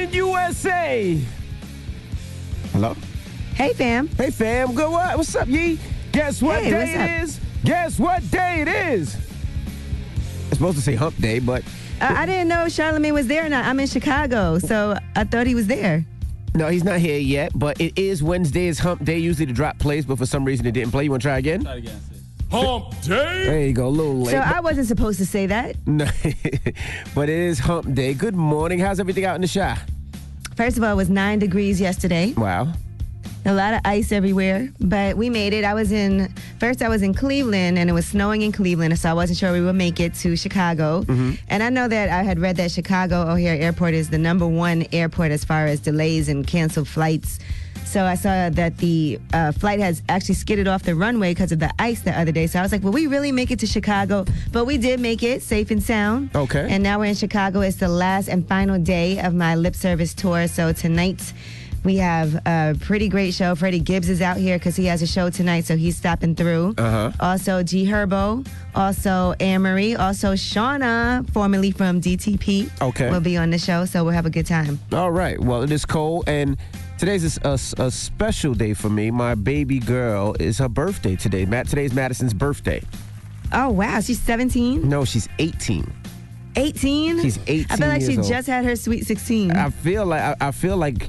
Good morning, USA. Hello. Hey, fam. Hey, fam. Good what? What's up, Yee? Guess what Hey, day what's it up? is? Guess what day it is? It's supposed to say Hump Day, but Uh, I didn't know Charlamagne was there or not. I'm in Chicago, so I thought he was there. no, he's not here yet. But it is Wednesday. Is Hump Day. Usually the drop plays, but for some reason it didn't play. You want to try again? Hump day. There you go. A little late. So I wasn't supposed to say that. No, but it is Hump Day. Good morning. How's everything out in the Chi? First of all, it was nine degrees yesterday. Wow. A lot of ice everywhere, but we made it. I was in first. I was in Cleveland, and it was snowing in Cleveland, so I wasn't sure we would make it to Chicago. Mm-hmm. And I know that I had read that Chicago O'Hare Airport is the number one airport as far as delays and canceled flights. So I saw that the uh, flight has actually skidded off the runway because of the ice the other day. So I was like, "Will we really make it to Chicago?" But we did make it, safe and sound. Okay. And now we're in Chicago. It's the last and final day of my lip service tour. So tonight. We have a pretty great show. Freddie Gibbs is out here because he has a show tonight, so he's stopping through. Uh-huh. Also, G Herbo, also Anne Marie, also Shauna, formerly from DTP, Okay. will be on the show, so we'll have a good time. All right. Well, it is cold, and today's a, a, a special day for me. My baby girl is her birthday today. Matt, today's Madison's birthday. Oh, wow. She's 17, No, she's 18. 18? She's 18 I feel like she old. just had her sweet 16. I feel like I, I feel like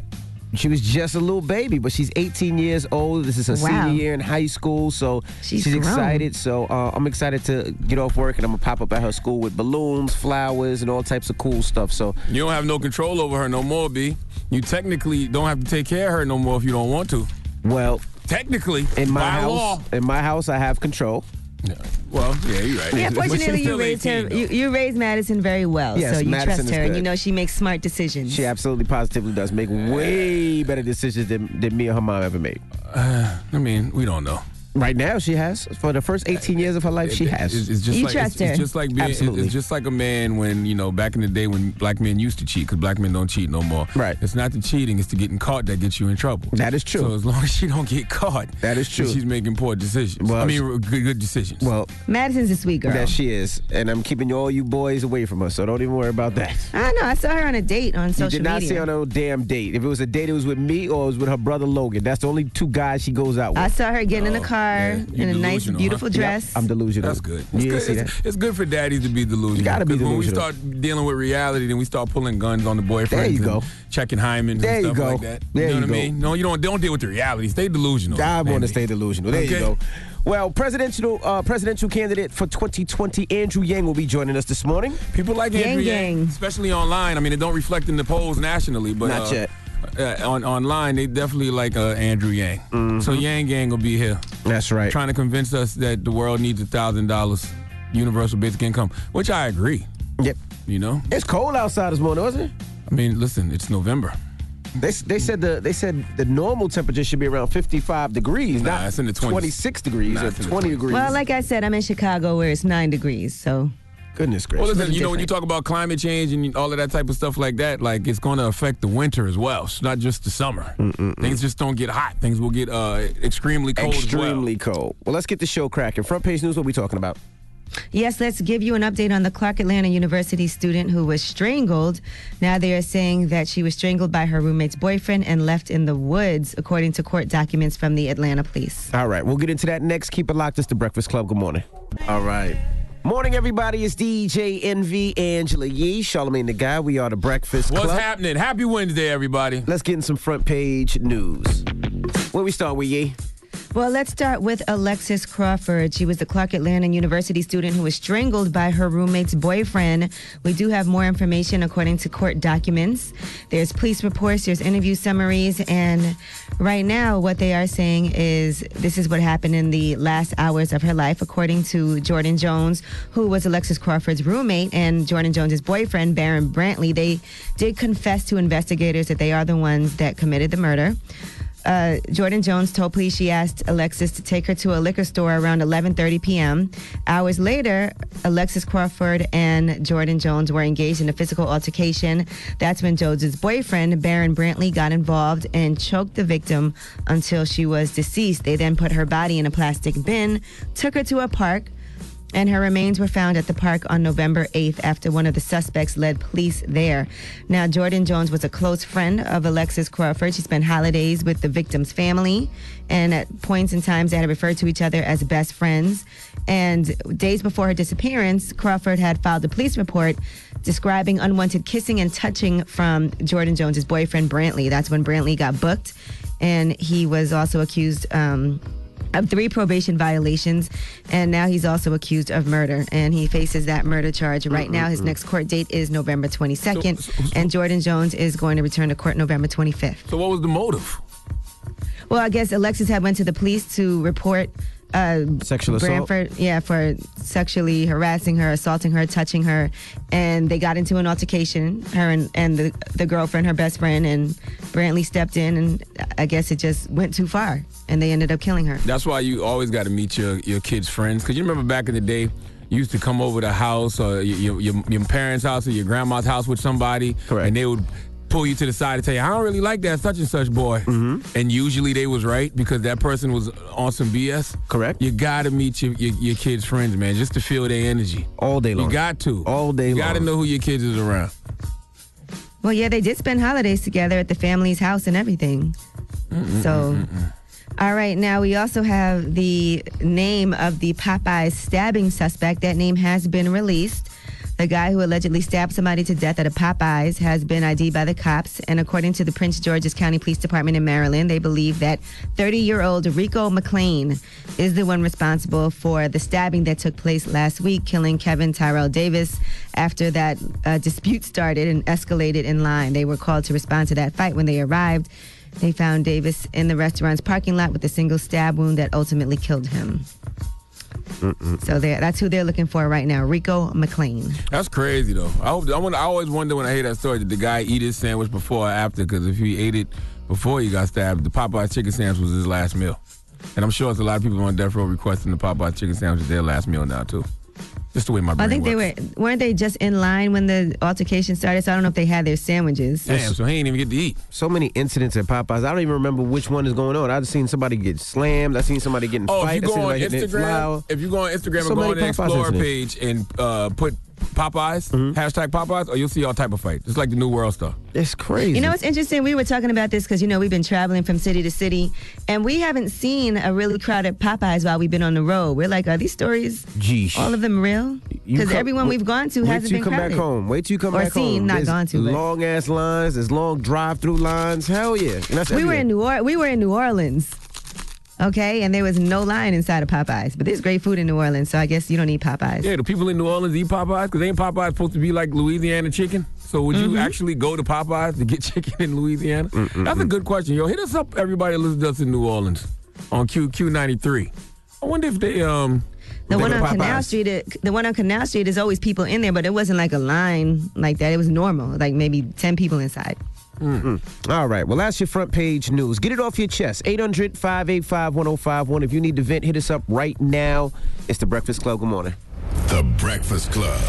she was just a little baby, but she's 18 years old. This is her Wow. senior year in high school, so She's grown. excited. So uh, I'm excited to get off work, and I'm gonna pop up at her school with balloons, flowers, and all types of cool stuff. So You don't have no control over her no more, B. You technically don't have to take care of her no more if you don't want to. well, Technically, in my by house, law. in my house, I have control. Yeah. Well, yeah, you're right. yeah, fortunately, you raised 18, her. though. You, you raised Madison very well, Yes, so you Madison trust is her, and you know she makes smart decisions. She absolutely positively does make way better decisions than, than me or her mom ever made. Uh, I mean, we don't know. Right now, she has. For the first 18 years of her life, she has. It's, it's just You like trust it's, her. it's just like being, Absolutely. It's just like a man when you know back in the day when black men used to cheat because black men don't cheat no more. Right. It's not the cheating; it's the getting caught that gets you in trouble. That is true. So as long as she don't get caught, That is true. She's making poor decisions. Well, I mean, good, good decisions. well, Madison's a sweet girl. that she is. And I'm keeping all you boys away from her, so don't even worry about that. I know. I saw her on a date on social media. You did not media. see her on no damn date. If it was a date, it was with me or it was with her brother Logan. That's the only two guys she goes out with. I saw her getting in the Oh, car yeah. In a nice, delusional, beautiful huh? Yep, dress. I'm delusional. That's good. It's, You good. see It's, that? it's good for daddies to be delusional. You gotta be 'Cause When we start dealing with reality, then we start pulling guns on the boyfriends. There you and go. Checking hymens There and you stuff go. like that. There you know you what go. I mean? No, you don't. Don't deal with the reality. Stay delusional. I want to stay delusional. There you go. Well, presidential uh, presidential candidate for 2020, Andrew Yang, will be joining us this morning. People like Yang Andrew Yang, Yang. especially online. I mean, it don't reflect in the polls nationally, but Not uh, yet. Uh, on online, they definitely like uh, Andrew Yang. Mm-hmm. So Yang Gang will be here, That's right. trying to convince us that the world needs a thousand dollars universal basic income, which I agree. Yep. You know, It's cold outside this morning, wasn't it? I mean, listen, it's November. They, they said the they said the normal temperature should be around 55 degrees, Nah, not it's in the 20s. 26 degrees Nah, or it's in the 20 degrees. well, like I said, I'm in Chicago where it's nine degrees. So Goodness Well, gracious. listen, you know, when you talk about climate change and all of that type of stuff like that, like it's going to affect the winter as well. It's not just the summer. Things just don't get hot. Things will get uh, extremely cold Extremely as well. cold. Well, let's get the show cracking. Front page news, what we talking about? Yes, let's give you an update on the Clark Atlanta University student who was strangled. Now they are saying that she was strangled by her roommate's boyfriend and left in the woods, according to court documents from the Atlanta police. All right, we'll get into that next. Keep it locked. It's the Breakfast Club. Good morning. All right. Morning, everybody. It's DJ Envy, Angela Yee, Charlamagne the Guy. We are the Breakfast What's Club. happening? Happy Wednesday, everybody. Let's get in some front page news. Where we start with Yee? Well, let's start with Alexis Crawford. She was the Clark Atlanta University student who was strangled by her roommate's boyfriend. We do have more information according to court documents. There's police reports, there's interview summaries, and right now, what they are saying is this is what happened in the last hours of her life, according to Jordan Jones, who was Alexis Crawford's roommate, and Jordan Jones's boyfriend, Barron Brantley. They did confess to investigators that they are the ones that committed the murder. Uh, Jordan Jones told police she asked Alexis to take her to a liquor store around 11:30 p.m. Hours later, Alexis Crawford and Jordan Jones were engaged in a physical altercation. That's when Jones's boyfriend, Barron Brantley, got involved and choked the victim until she was deceased. They then put her body in a plastic bin, took her to a park and her remains were found at the park on November 8th after one of the suspects led police there. Now, Jordan Jones was a close friend of Alexis Crawford. She spent holidays with the victim's family, and at points in times they had referred to each other as best friends. And days before her disappearance, Crawford had filed a police report describing unwanted kissing and touching from Jordan Jones's boyfriend, Brantley. That's when Brantley got booked, and he was also accused. Um, of three probation violations, and now he's also accused of murder, and he faces that murder charge right now. His next court date is November 22nd, So- so- so- and Jordan Jones is going to return to court November 25th. So what was the motive? Well, I guess Alexis had went to the police to report uh, Sexual assault. Branford, yeah, for sexually harassing her, assaulting her, touching her, and they got into an altercation. Her and, and the the girlfriend, her best friend, and Brantley stepped in, and I guess it just went too far, and they ended up killing her. That's why you always got to meet your, your kids' friends. Because you remember back in the day, you used to come over the house or your, your, your parents' house or your grandma's house with somebody. Correct. And they would pull you to the side and tell you, I don't really like that such and such boy. Mm-hmm. And usually they was right because that person was on some BS. Correct. You got to meet your, your, your kids' friends, man, just to feel their energy. All day long. You got to. All day You got to know who your kids is around. Well, yeah, they did spend holidays together at the family's house and everything. so, all right, now we also have the name of the Popeyes stabbing suspect. That name has been released. The guy who allegedly stabbed somebody to death at a Popeyes has been ID'd by the cops. And according to the Prince George's County Police Department in Maryland, they believe that 30 year old Rico McLean is the one responsible for the stabbing that took place last week, killing Kevin Tyrell Davis after that uh, dispute started and escalated in line. They were called to respond to that fight when they arrived. They found Davis in the restaurant's parking lot with a single stab wound that ultimately killed him. So they're- that's who they're looking for right now, Rico McLean. That's crazy though. I hope, I, wonder, I always wonder when I hear that story did the guy eat his sandwich before or after? Because if he ate it before he got stabbed, the Popeye chicken sandwich was his last meal. And I'm sure it's a lot of people on death row requesting the Popeye chicken sandwich as their last meal now too. Just the way my brain I think they were weren't they just in line when the altercation started? So I don't know if they had their sandwiches. Damn, so he ain't even get to eat. So many incidents at Popeyes. I don't even remember which one is going on. I've seen somebody get slammed. I've seen somebody getting Oh, fight. if you I've seen go on somebody hitting it flour. Instagram, if you go on Instagram So and go on the Popeyes Explorer incidents. page and uh, put Popeyes, Mm-hmm. hashtag Popeyes, or you'll see all type of fight. It's like the new world stuff. It's crazy. You know what's interesting? We were talking about this because you know we've been traveling from city to city, and we haven't seen a really crowded Popeyes while we've been on the road. We're like, are these stories Geesh. all of them real? Because everyone we've gone to hasn't till you been come crowded. back home. Wait till you come Or back seen, home. not There's gone to, long ass lines. There's long drive-through lines. Hell yeah. And that's We were in New or- we were in New Orleans. Okay, and there was no line inside of Popeyes, but there's great food in New Orleans, so I guess you don't need Popeyes. Yeah, the people in New Orleans eat Popeyes because ain't Popeyes supposed to be like Louisiana chicken? So would Mm-hmm. you actually go to Popeyes to get chicken in Louisiana? That's a good question, yo. Hit us up, everybody that listens to us in New Orleans on QQ ninety three. I wonder if they um The one on to Canal Street, the one on Canal Street, is always people in there, but it wasn't like a line like that. It was normal, like maybe ten people inside. Mm. Mm. All right. Well, that's your front page news. Get it off your chest. 800 585 1051. If you need to vent, hit us up right now. It's The Breakfast Club. Good morning. The Breakfast Club.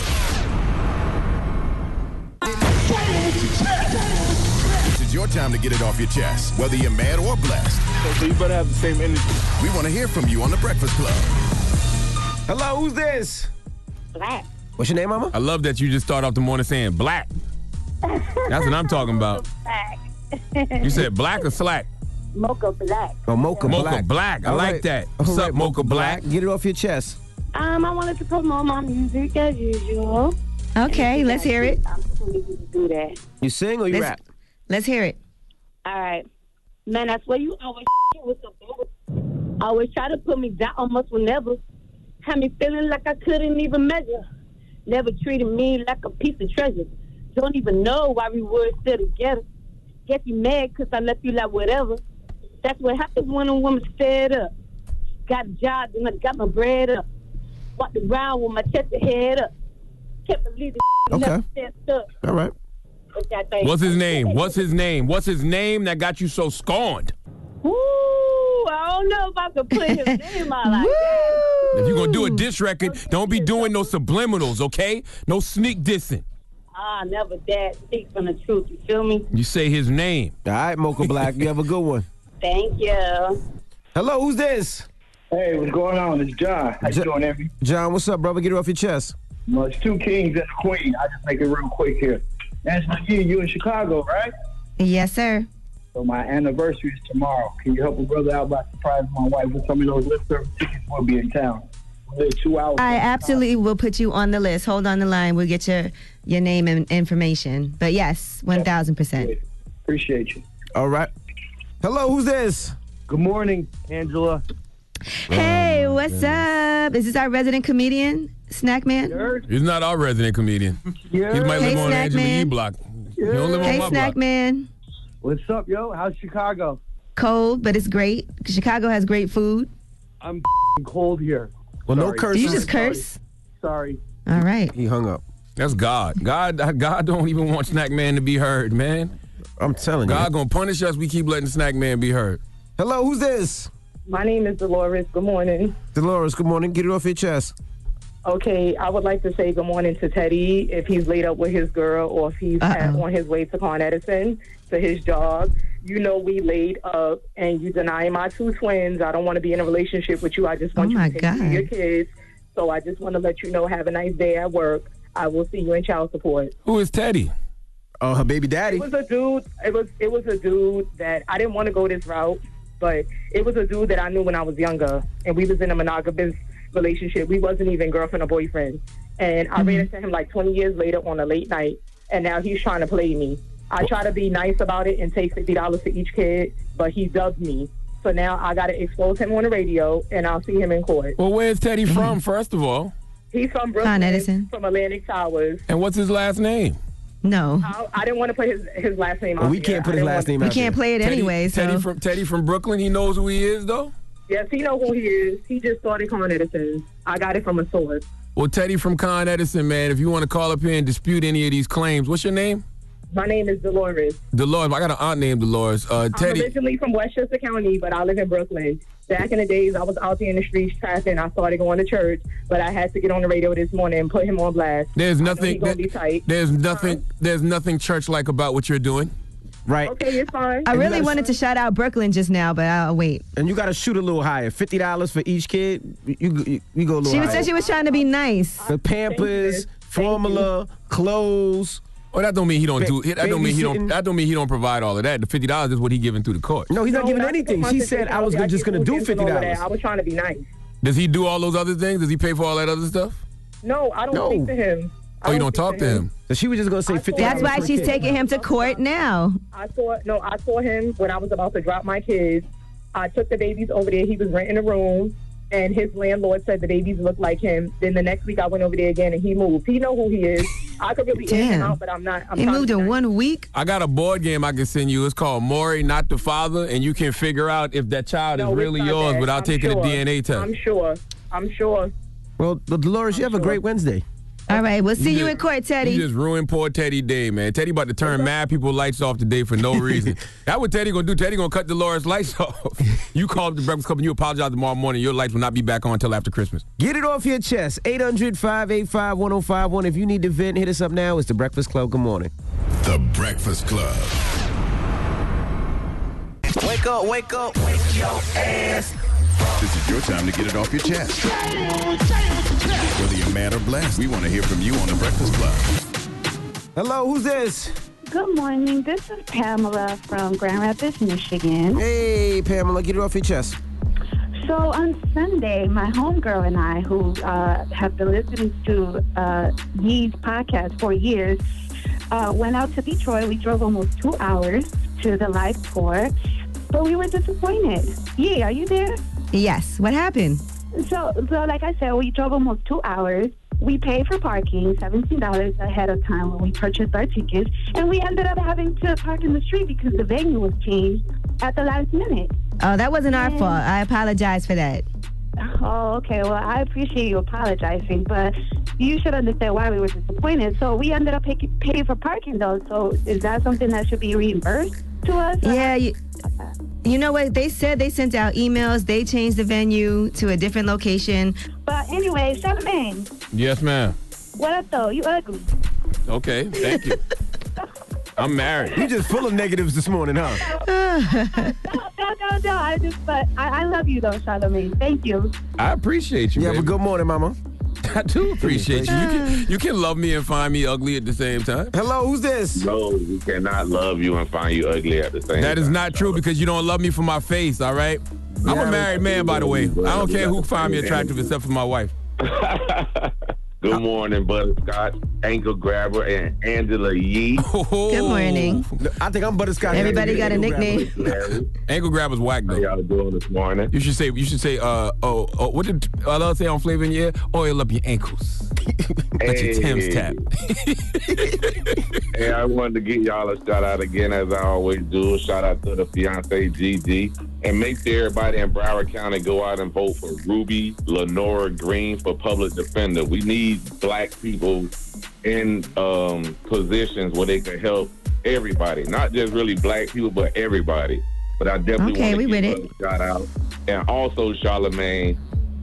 This is your time to get it off your chest, whether you're mad or blessed. So you better have the same energy. We want to hear from you on The Breakfast Club. Hello, who's this? Black. What's your name, mama? I love that you just start off the morning saying black. That's what I'm talking about. Black. You said black or slack? Mocha black. Oh, Mocha, Mocha Black. Black. I All like right. that. All What's right, up, Mocha Black? Get it off your chest. Um, I wanted to promote my music as usual. Okay, let's hear it. I'm pleased to do that. You sing or you Let's, rap? let's hear it. All right. Man, that's where you always with the bubble. Always try to put me down almost whenever. Had me feeling like I couldn't even measure. Never treated me like a piece of treasure. Don't even know why we were still together. Get you mad cause I left you like whatever. That's what happens when a woman fed up. Got a job and I got my bread up. Walked around with my chest and head up. Can't believe the Okay. never stepped up. All right. With that thing. What's his name? What's his name? What's his name that got you so scorned? Ooh, I don't know if I could put his name out like that. If you're gonna do a diss record, don't be doing no subliminals, okay? No sneak dissing. Ah, never dad speak from the truth. You feel me? You say his name. All right, Mocha Black, you have a good one. Thank you. Hello, who's this? Hey, what's going on? It's John. How you doing, Envy? John, what's up, brother? Get it off your chest. Well, it's two kings and a queen. I just make it real quick here. Angela Yee, you in Chicago, right? Yes, sir. So my anniversary is tomorrow. Can you help a brother out by surprising my wife with some of those lip service tickets? We'll be in town. We'll live two hours. I absolutely will put you on the list. Hold on the line. We'll get your your name and information. But yes, one thousand percent. Appreciate you. All right. Hello, who's this? Good morning, Angela. Hey, what's up? Is this our resident comedian, Snack Man? He's not our resident comedian. He might Hey, live on Snack Angela Man. E block. He don't live Hey, on my Snack block. Man. What's up, yo? How's Chicago? Cold, but it's great. Chicago has great food. I'm cold here. Well, no Sorry. curses. Do you just curse? Sorry. All right. He hung up. That's God. God God don't even want Snack Man to be heard, man. I'm telling you. God gonna punish us. We keep letting Snack Man be heard. Hello, who's this? My name is Dolores. Good morning. Dolores, good morning. Get it off your chest. Okay, I would like to say good morning to Teddy if he's laid up with his girl or if he's at, on his way to Con Edison to his job. You know we laid up and you deny my two twins. I don't want to be in a relationship with you. I just want Oh, you my to take care of your kids. So I just want to let you know have a nice day at work. I will see you in child support. Who is Teddy? Oh, her baby daddy. It was a dude. It was it was a dude that I didn't want to go this route, but it was a dude that I knew when I was younger, and we was in a monogamous relationship. We wasn't even girlfriend or boyfriend, and I ran mm-hmm. into him like 20 years later on a late night, and now he's trying to play me. I try to be nice about it and take fifty dollars for each kid, but he dubbed me. So now I got to expose him on the radio, and I'll see him in court. Well, where's Teddy from, mm-hmm. first of all? He's from Brooklyn, Con Edison. from Atlantic Towers. And what's his last name? No. I, I didn't want to put his his last name. Well, out we can't put his didn't last want- name We can't play it Teddy, anyway. Teddy from Teddy from Brooklyn. He knows who he is, though. Yes, he know who he is. He just started Con Edison. I got it from a source. Well, Teddy from Con Edison, man. If you want to call up here and dispute any of these claims, what's your name? My name is Dolores. Dolores. I got an aunt named Dolores. Uh, I'm Teddy. originally from Westchester County, but I live in Brooklyn. Back in the days, I was out there in the streets trapping. I started going to church, but I had to get on the radio this morning and put him on blast. There's nothing. he gonna be tight. There's nothing. There's nothing church-like about what you're doing. Right. Okay, it's fine. I you really gotta- wanted to shout out Brooklyn just now, but I'll wait. And you got to shoot a little higher. Fifty dollars for each kid. You you, you go a little She higher. said she was trying to be nice. the Pampers, formula, clothes. Well, that don't mean he don't Ba- do. That don't mean he don't. That don't mean he don't provide all of that. The fifty dollars is what he giving through the court. No, he's not No, giving when anything. She said I was County, gonna, just going to do food stamps and fifty all of that. dollars. I was trying to be nice. Does he do all those other things? Does he pay for all that other stuff? No, I don't No. speak to him. I Oh, you don't talk to him. So she was just going to say I fifty. That's why she's kid. taking him to court now. I saw no, I saw him when I was about to drop my kids. I took the babies over there. He was renting a room, and his landlord said the babies looked like him. Then the next week I went over there again, and he moved. He know who he is. I could really in him Damn. out, but I'm not. I'm He moved in nice. one week. I got a board game I can send you. It's called Maury, not the father, and you can figure out if that child No, is really yours that. without I'm taking sure. a DNA test. I'm sure. I'm sure. Well, Dolores, you have a great Wednesday. All right, we'll see you just- in court, Teddy. You just ruined poor Teddy day, man. Teddy about to turn mad people lights off today for no reason. That what Teddy gonna do. Teddy gonna cut Dolores lights off. you call up the Breakfast Club and you apologize tomorrow morning. Your lights will not be back on until after Christmas. Get it off your chest. 800-585-1051. If you need to vent, hit us up now. It's the Breakfast Club. Good morning. The Breakfast Club. Wake up, wake up, wake your ass. This is your time to get it off your chest. Whether you're mad or blessed, we want to hear from you on The Breakfast Club. Hello, who's this? Good morning. This is Pamela from Grand Rapids, Michigan. Hey, Pamela, get it off your chest. So on Sunday, my homegirl and I, who uh, have been listening to uh, Yee's podcast for years, uh, went out to Detroit. We drove almost two hours to the live tour, but we were disappointed. Yee, are you there? Yes. What happened? So, so like I said, we drove almost two hours. We paid for parking, seventeen dollars ahead of time when we purchased our tickets, and we ended up having to park in the street because the venue was changed at the last minute. Oh, that wasn't our fault. I apologize for that. Oh, okay. Well, I appreciate you apologizing, but you should understand why we were disappointed. So we ended up pay- paying for parking, though. So is that something that should be reimbursed to us? Yeah, you, you know what? They said they sent out emails. They changed the venue to a different location. But anyway, Charlamagne, Yes, ma'am. what up, though? You ugly. Okay, thank you. I'm married. You just full of negatives this morning, huh? No, no, no, no. I just, but I, I love you, though, Charlamagne. Thank you. I appreciate you. Yeah, baby. but good morning, mama. I do appreciate you. You can, you can love me and find me ugly at the same time. Hello, who's this? No, we cannot love you and find you ugly at the same That is time. not true because you don't love me for my face, all right? I'm Yeah, a married man, by the way. I don't care who find me attractive except for my wife. Good morning, Butterscotch, ankle grabber, and Angela Yee. Good morning. I think I'm butterscotch. Everybody got a nickname. Larry, Ankle grabber's whack how though. y'all doing this morning? You should say you should say uh oh, oh what did I love say on Flavor in Your Oil up your ankles. Let your Tim's Hey. tap. Hey, I wanted to give y'all a shout out again, as I always do. Shout out to the fiance Gigi, and make sure everybody in Broward County go out and vote for Ruby Lenora Green for public defender. We need black people in um, positions where they can help everybody, not just really black people, but everybody. But I definitely Okay, want we to with give it. her a shout out, and also Charlamagne,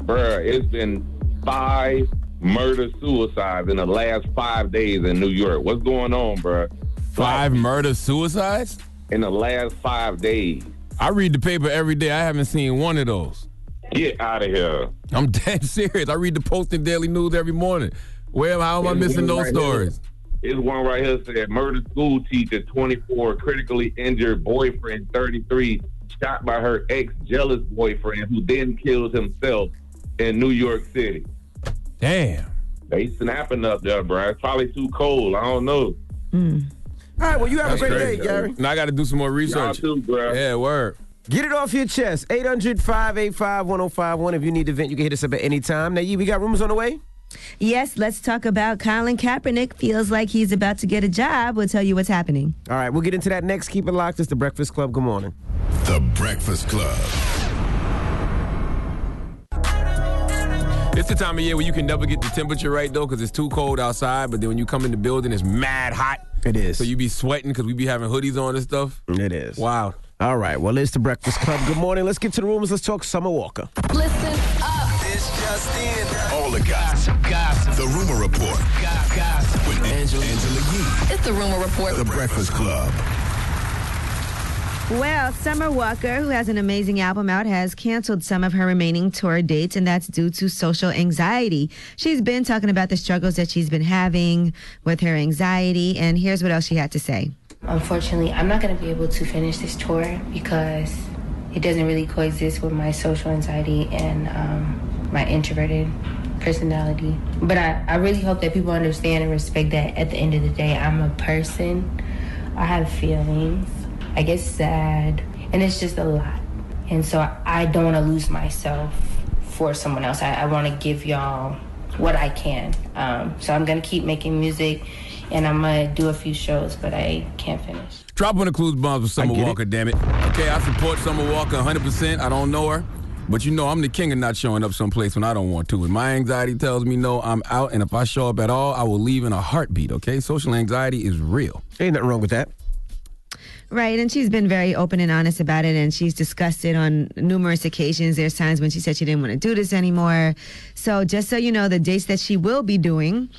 bruh, it's been five murder suicides in the last five days in New York. What's going on, bruh? Five murder suicides? in the last five days. I read the paper every day. I haven't seen one of those. Get out of here. I'm dead serious. I read the Post and Daily News every morning. Where how am I missing those Right here. stories? Here's one right here said murdered school teacher 24, critically injured boyfriend 33, shot by her ex jealous boyfriend who then killed himself in New York City. Damn. They snapping up there, bro. It's probably too cold. I don't know. Hmm. All right, well, you have That's a great crazy. day, Gary. Now I got to do some more Y'all research. too, bro. Yeah, word. Get it off your chest. 800 585 1051. If you need to vent, you can hit us up at any time. Now, Yee, we got rumors on the way? Yes, let's talk about Colin Kaepernick. Feels like he's about to get a job. We'll tell you what's happening. All right, we'll get into that next. Keep it locked. It's the Breakfast Club. Good morning. The Breakfast Club. It's the time of year where you can never get the temperature right though, because it's too cold outside. But then when you come in the building, it's mad hot. It is. So you be sweating because we be having hoodies on and stuff. It is. Wow. All right, well, it's the Breakfast Club. Good morning. Let's get to the rumors. Let's talk Summer Walker. Listen up. It's just in. All the gossip. Gossip. The Rumor Report Gossip. with Angela, Angela Yee. It's the rumor report. The Breakfast Club. Well, Summer Walker, who has an amazing album out, has canceled some of her remaining tour dates, and that's due to social anxiety. She's been talking about the struggles that she's been having with her anxiety, and here's what else she had to say. Unfortunately, I'm not going to be able to finish this tour because it doesn't really coexist with my social anxiety and um, my introverted personality. But I, I really hope that people understand and respect that at the end of the day, I'm a person. I have feelings. I get sad, and it's just a lot. And so I, I don't want to lose myself for someone else. I, I want to give y'all what I can. Um, so I'm going to keep making music and I'm gonna do a few shows, but I can't finish. Drop on the clues bombs with Summer get it. Walker, damn it. Okay, I support Summer Walker 100%. I don't know her. But you know, I'm the king of not showing up someplace when I don't want to. And my anxiety tells me no, I'm out. And if I show up at all, I will leave in a heartbeat, okay? Social anxiety is real. Ain't nothing wrong with that. Right, and she's been very open and honest about it, and she's discussed it on numerous occasions. There's times when she said she didn't want to do this anymore. So, just so you know, the dates that she will be doing,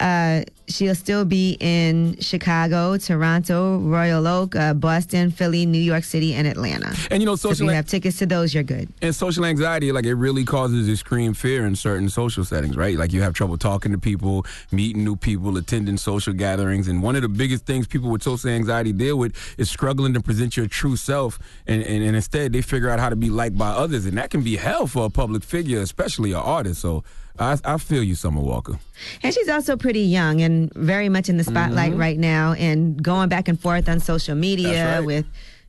uh, she'll still be in Chicago, Toronto, Royal Oak, uh, Boston, Philly, New York City, and Atlanta. And you know, So if you have tickets to those, you're good. And social anxiety, like it really causes extreme fear in certain social settings, right? Like you have trouble talking to people, meeting new people, attending social gatherings. And one of the biggest things people with social anxiety deal with is struggling to present your true self. And, and, and instead, they figure out how to be liked by others. And that can be hell for a public figure, especially an artist. So I, I feel you, Summer Walker. And she's also pretty young and very much in the spotlight Mm-hmm. right now and going back and forth on social media right. with,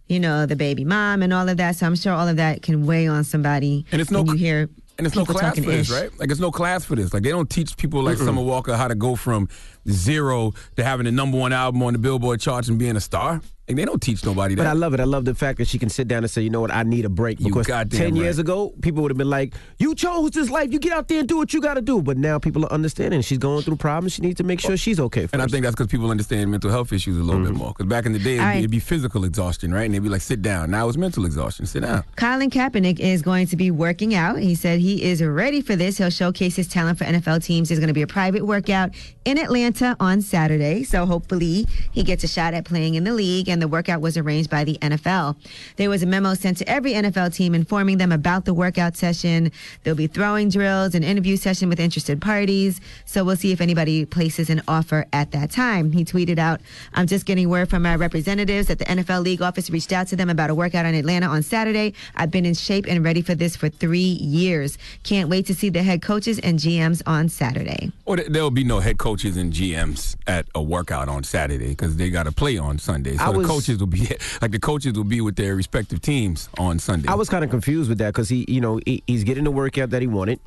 you know, the baby mom and all of that. So I'm sure all of that can weigh on somebody. And it's no when you hear And it's no class talking for this, ish. right? Like it's no class for this. Like they don't teach people like Mm-mm. Summer Walker how to go from zero to having the number one album on the Billboard charts and being a star. Like they don't teach nobody that. But I love it. I love the fact that she can sit down and say, you know what, I need a break. You Because goddamn 10 years ago, people would have been like, you chose this life. You get out there and do what you got to do. But now people are understanding. She's going through problems. She needs to make sure she's okay first. and I think that's because people understand mental health issues a little bit mm-hmm. more. Because back in the day, it'd, All be, right. it'd be physical exhaustion, right? And they'd be like, sit down. Now it's mental exhaustion. Sit down. Colin Kaepernick is going to be working out. He said he is ready for this. He'll showcase his talent for NFL teams. There's going to be a private workout in Atlanta on Saturday. So hopefully he gets a shot at playing in the league. And the workout was arranged by the NFL. There was a memo sent to every NFL team informing them about the workout session. There'll be throwing drills, an interview session with interested parties. So we'll see if anybody places an offer at that time. He tweeted out, I'm just getting word from my representatives that the NFL league office reached out to them about a workout in Atlanta on Saturday. I've been in shape and ready for this for three years. Can't wait to see the head coaches and GMs on Saturday. Or th- there'll be no head coaches and GMs at a workout on Saturday because they got to play on Sunday. So I the was- coaches will be like the coaches will be with their respective teams on Sunday. I was kind of confused with that because he, you know, he, he's getting the workout that he wanted.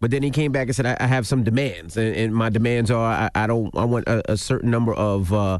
But then he came back and said, I, I have some demands. And, and my demands are I, I don't, I want a, a certain number of, uh,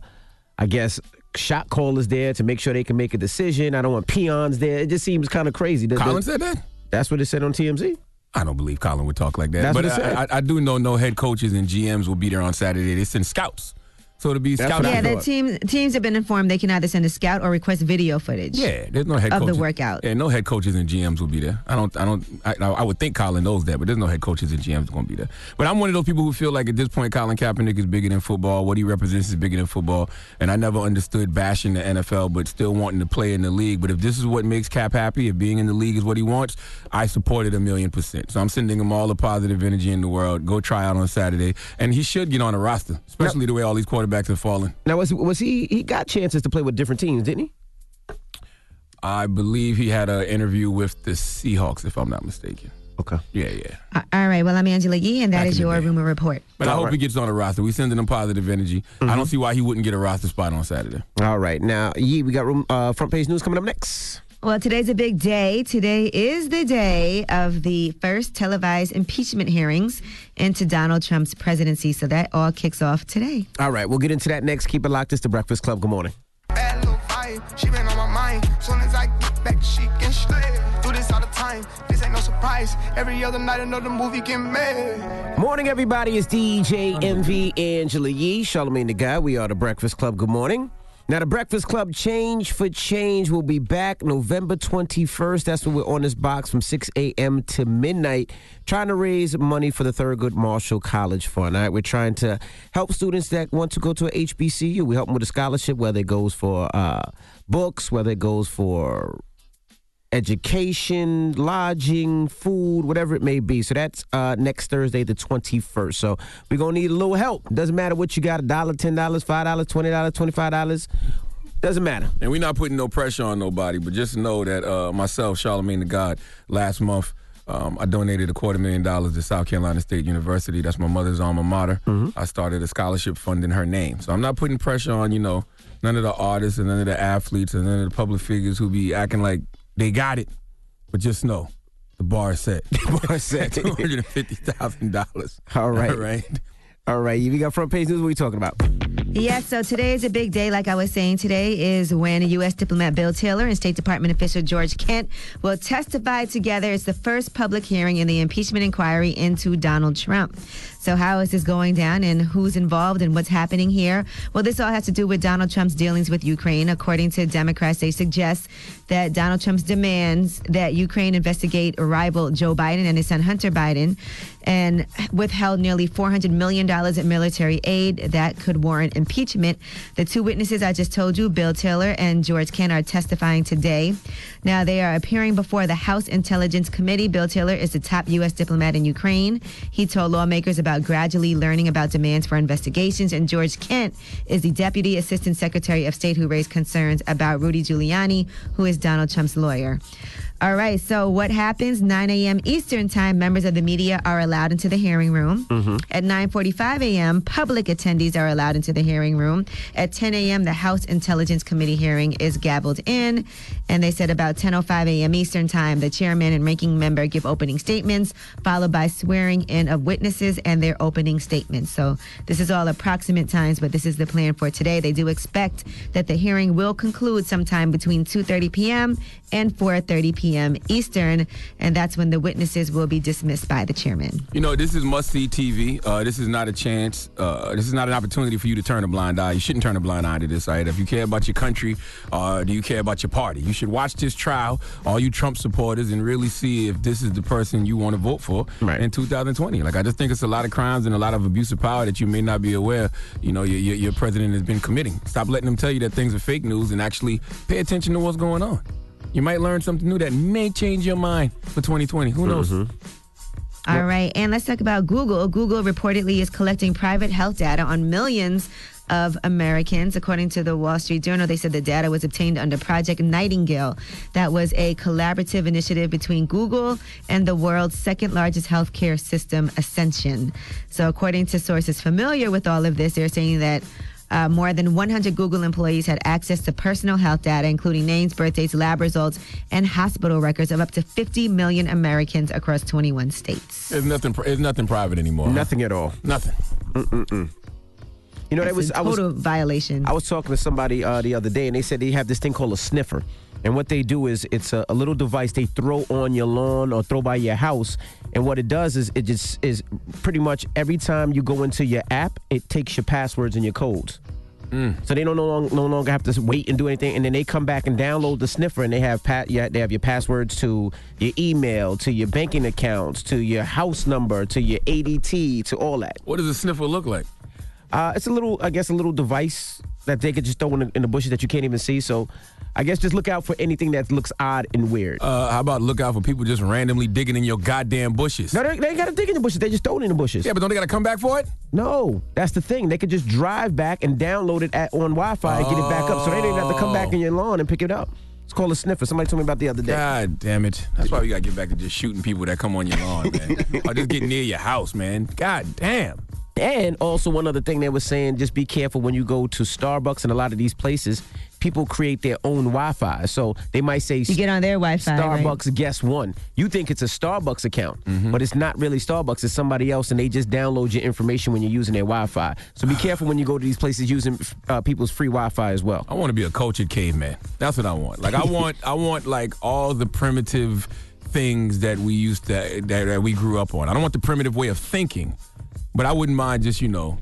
I guess, shot callers there to make sure they can make a decision. I don't want peons there. It just seems kind of crazy. The- Colin said that. That's what it said on TMZ. I don't believe Colin would talk like that. That's but what it said. I, I, I do know no head coaches and GMs will be there on Saturday. They send scouts. So to be That's scouts. what I Yeah, the team, teams have been informed they can either send a scout or request video footage. Yeah, there's no head of coaches. the workout. Yeah, no head coaches and GMs will be there. I don't. I don't. I, I would think Colin knows that, but there's no head coaches and GMs going to be there. But I'm one of those people who feel like at this point, Colin Kaepernick is bigger than football. What he represents is bigger than football. And I never understood bashing the NFL, but still wanting to play in the league. But if this is what makes Cap happy, if being in the league is what he wants, I support it a million percent. So I'm sending him all the positive energy in the world. Go try out on Saturday, and he should get on a roster, especially the way all these quarterbacks have fallen. Now, was, was he, he got chances to play with different teams, didn't he? I believe he had an interview with the Seahawks, if I'm not mistaken. Okay. Yeah, yeah. Uh, All right. Well, I'm Angela Yee, and that Back is your day. rumor report. But I hope right. he gets on the roster. We sending him positive energy. I don't see why he wouldn't get a roster spot on Saturday. All right. Now, Yee, we got room, uh, front page news coming up next. Well, today's a big day. Today is the day of the first televised impeachment hearings into Donald Trump's presidency. So that all kicks off today. All right. We'll get into that next. Keep it locked. It's the Breakfast Club. Good morning. Bad little vibe, she been on my mind. Soon as I get back, she can slay. Do this all the time, this ain't no surprise. Every other night, another movie get made. Morning, everybody. It's DJ Envy Angela Yee, Charlamagne the Guy. We are the Breakfast Club. Good morning. Now, the Breakfast Club Change for Change will be back November 21st. That's when we're on this box from 6 a.m. to midnight, trying to raise money for the Thurgood Marshall College Fund. All right, we're trying to help students that want to go to a HBCU. We help them with a scholarship, whether it goes for uh, books, whether it goes for education, lodging, food, whatever it may be. So that's uh, next Thursday, the 21st. So we're going to need a little help. Doesn't matter what you got a dollar, $10, $5, $20, $25. Doesn't matter. And we're not putting no pressure on nobody, but just know that uh, myself, Charlamagne the God, last month, um, I donated a quarter million dollars to South Carolina State University. That's my mother's alma mater. I started a scholarship fund in her name. So I'm not putting pressure on, you know, none of the artists and none of the athletes and none of the public figures who be acting like they got it. But just know, the bar is set. The bar is set. $250,000. All right. All right. All right. We got front page news. What are you talking about? Yes, so today is a big day. Like I was saying, today is when U.S. diplomat Bill Taylor and State Department official George Kent will testify together. It's the first public hearing in the impeachment inquiry into Donald Trump. So, how is this going down and who's involved and what's happening here? Well, this all has to do with Donald Trump's dealings with Ukraine. According to Democrats, they suggest that Donald Trump's demands that Ukraine investigate rival Joe Biden and his son Hunter Biden and withheld nearly $400 million in military aid that could warrant impeachment. The two witnesses I just told you, Bill Taylor and George Kent, are testifying today. Now, they are appearing before the House Intelligence Committee. Bill Taylor is the top U.S. diplomat in Ukraine. He told lawmakers about gradually learning about demands for investigations. And George Kent is the Deputy Assistant Secretary of State who raised concerns about Rudy Giuliani, who is Donald Trump's lawyer. All right. So what happens? 9 a.m. Eastern Time. Members of the media are allowed into the hearing room. Mm-hmm. At 9:45 a.m., public attendees are allowed into the hearing room. At 10 a.m., the House Intelligence Committee hearing is gabbled in, and they said about 10:05 a.m. Eastern Time, the chairman and ranking member give opening statements, followed by swearing in of witnesses and their opening statements. So this is all approximate times, but this is the plan for today. They do expect that the hearing will conclude sometime between 2:30 p.m. and 4:30 p.m. Eastern, and that's when the witnesses will be dismissed by the chairman. You know, this is must see TV. Uh, this is not a chance. Uh, this is not an opportunity for you to turn a blind eye. You shouldn't turn a blind eye to this either. If you care about your country, uh, do you care about your party? You should watch this trial, all you Trump supporters, and really see if this is the person you want to vote for in 2020. Like, I just think it's a lot of crimes and a lot of abuse of power that you may not be aware, you know, your, your, your president has been committing. Stop letting them tell you that things are fake news and actually pay attention to what's going on. You might learn something new that may change your mind for 2020. Who knows? Mm-hmm. All right, and let's talk about Google. Google reportedly is collecting private health data on millions of Americans. According to the Wall Street Journal, they said the data was obtained under Project Nightingale. That was a collaborative initiative between Google and the world's second largest healthcare system, Ascension. So, according to sources familiar with all of this, they're saying that. Uh, more than 100 Google employees had access to personal health data, including names, birthdays, lab results, and hospital records of up to 50 million Americans across 21 states. It's nothing. There's nothing private anymore. Nothing at all. Nothing. Mm-mm-mm. You know, that That's was a I was total violation. I was talking to somebody uh, the other day, and they said they have this thing called a sniffer. And what they do is it's a, a little device they throw on your lawn or throw by your house. And what it does is it just is pretty much every time you go into your app, it takes your passwords and your codes. Mm. So they don't no, long, no longer have to wait and do anything, and then they come back and download the sniffer, and they have pat, yeah, they have your passwords to your email, to your banking accounts, to your house number, to your ADT, to all that. What does a sniffer look like? Uh, it's a little, I guess, a little device that they could just throw in the, in the bushes that you can't even see. So, I guess just look out for anything that looks odd and weird. Uh, how about look out for people just randomly digging in your goddamn bushes? No, they, they ain't got to dig in the bushes. They just throw it in the bushes. Yeah, but don't they got to come back for it? No, that's the thing. They could just drive back and download it at, on Wi-Fi and get it back up. So they didn't have to come back in your lawn and pick it up. It's called a sniffer. Somebody told me about the other day. God damn it. That's why we got to get back to just shooting people that come on your lawn, man. or just get near your house, man. God damn. And also one other thing they were saying, just be careful when you go to Starbucks and a lot of these places, people create their own Wi-Fi. So they might say You get on their Wi-Fi. right? Starbucks guest one. You think it's a Starbucks account, Mm-hmm. but it's not really Starbucks. It's somebody else, and they just download your information when you're using their Wi-Fi. So be careful when you go to these places using uh, people's free Wi-Fi as well. I want to be a cultured caveman. That's what I want. Like I want I want like all the primitive things that we used to that, that we grew up on. I don't want the primitive way of thinking, but I wouldn't mind just, you know,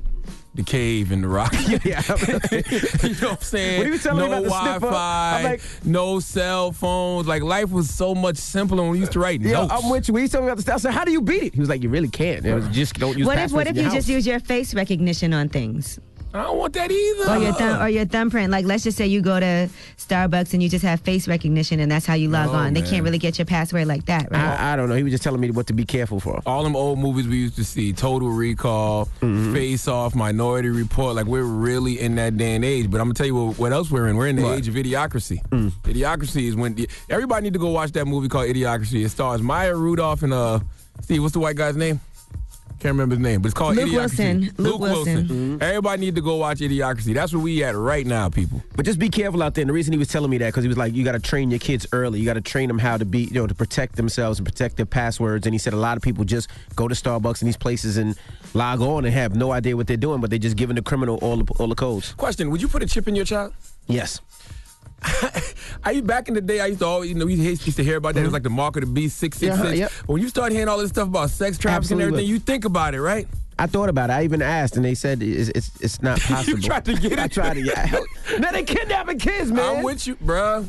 the cave and the rock. yeah. you know what I'm saying? When he was telling no me about the sniffer, Wi-Fi, I'm like- no cell phones. Like life was so much simpler when we used to write Yeah, notes. I'm with you. He told me about the stuff. I said, "How do you beat it?" He was like, "You really can't. It was just don't use What if what if you house." just use your face recognition on things? I don't want that either. Or your thumb or your thumbprint. Like let's just say you go to Starbucks and you just have face recognition and that's how you log No, on. They can't really get your password like that, right? I, I don't know. He was just telling me what to be careful for. all them old movies we used to see, Total Recall, Mm-hmm. Face Off, Minority Report, like we're really in that day and age. But I'm gonna tell you what, what else we're in. We're in the What? age of idiocracy. Mm. Idiocracy is when the, everybody need to go watch that movie called Idiocracy. It stars Maya Rudolph and uh, Steve. What's the white guy's name? Can't remember his name, but it's called Luke Idiocracy. Wilson. Luke Wilson. Mm-hmm. Everybody need to go watch Idiocracy. That's where we at right now, people. But just be careful out there. And the reason he was telling me that because he was like, you got to train your kids early. You got to train them how to be, you know, to protect themselves and protect their passwords. And he said a lot of people just go to Starbucks and these places and log on and have no idea what they're doing, but they're just giving the criminal all the, all the codes. Question: Would you put a chip in your child? Yes. I back in the day, I used to always, you know, we used to hear about that. It was mm-hmm. like the mark of the beast, six six yep. When you start hearing all this stuff about sex trafficking Absolutely. and everything, you think about it, right? I thought about it. I even asked, and they said it's it's, it's not possible. You tried to get it. I tried to. get Yeah. now they kidnapping kids, man. I'm with you, bruh.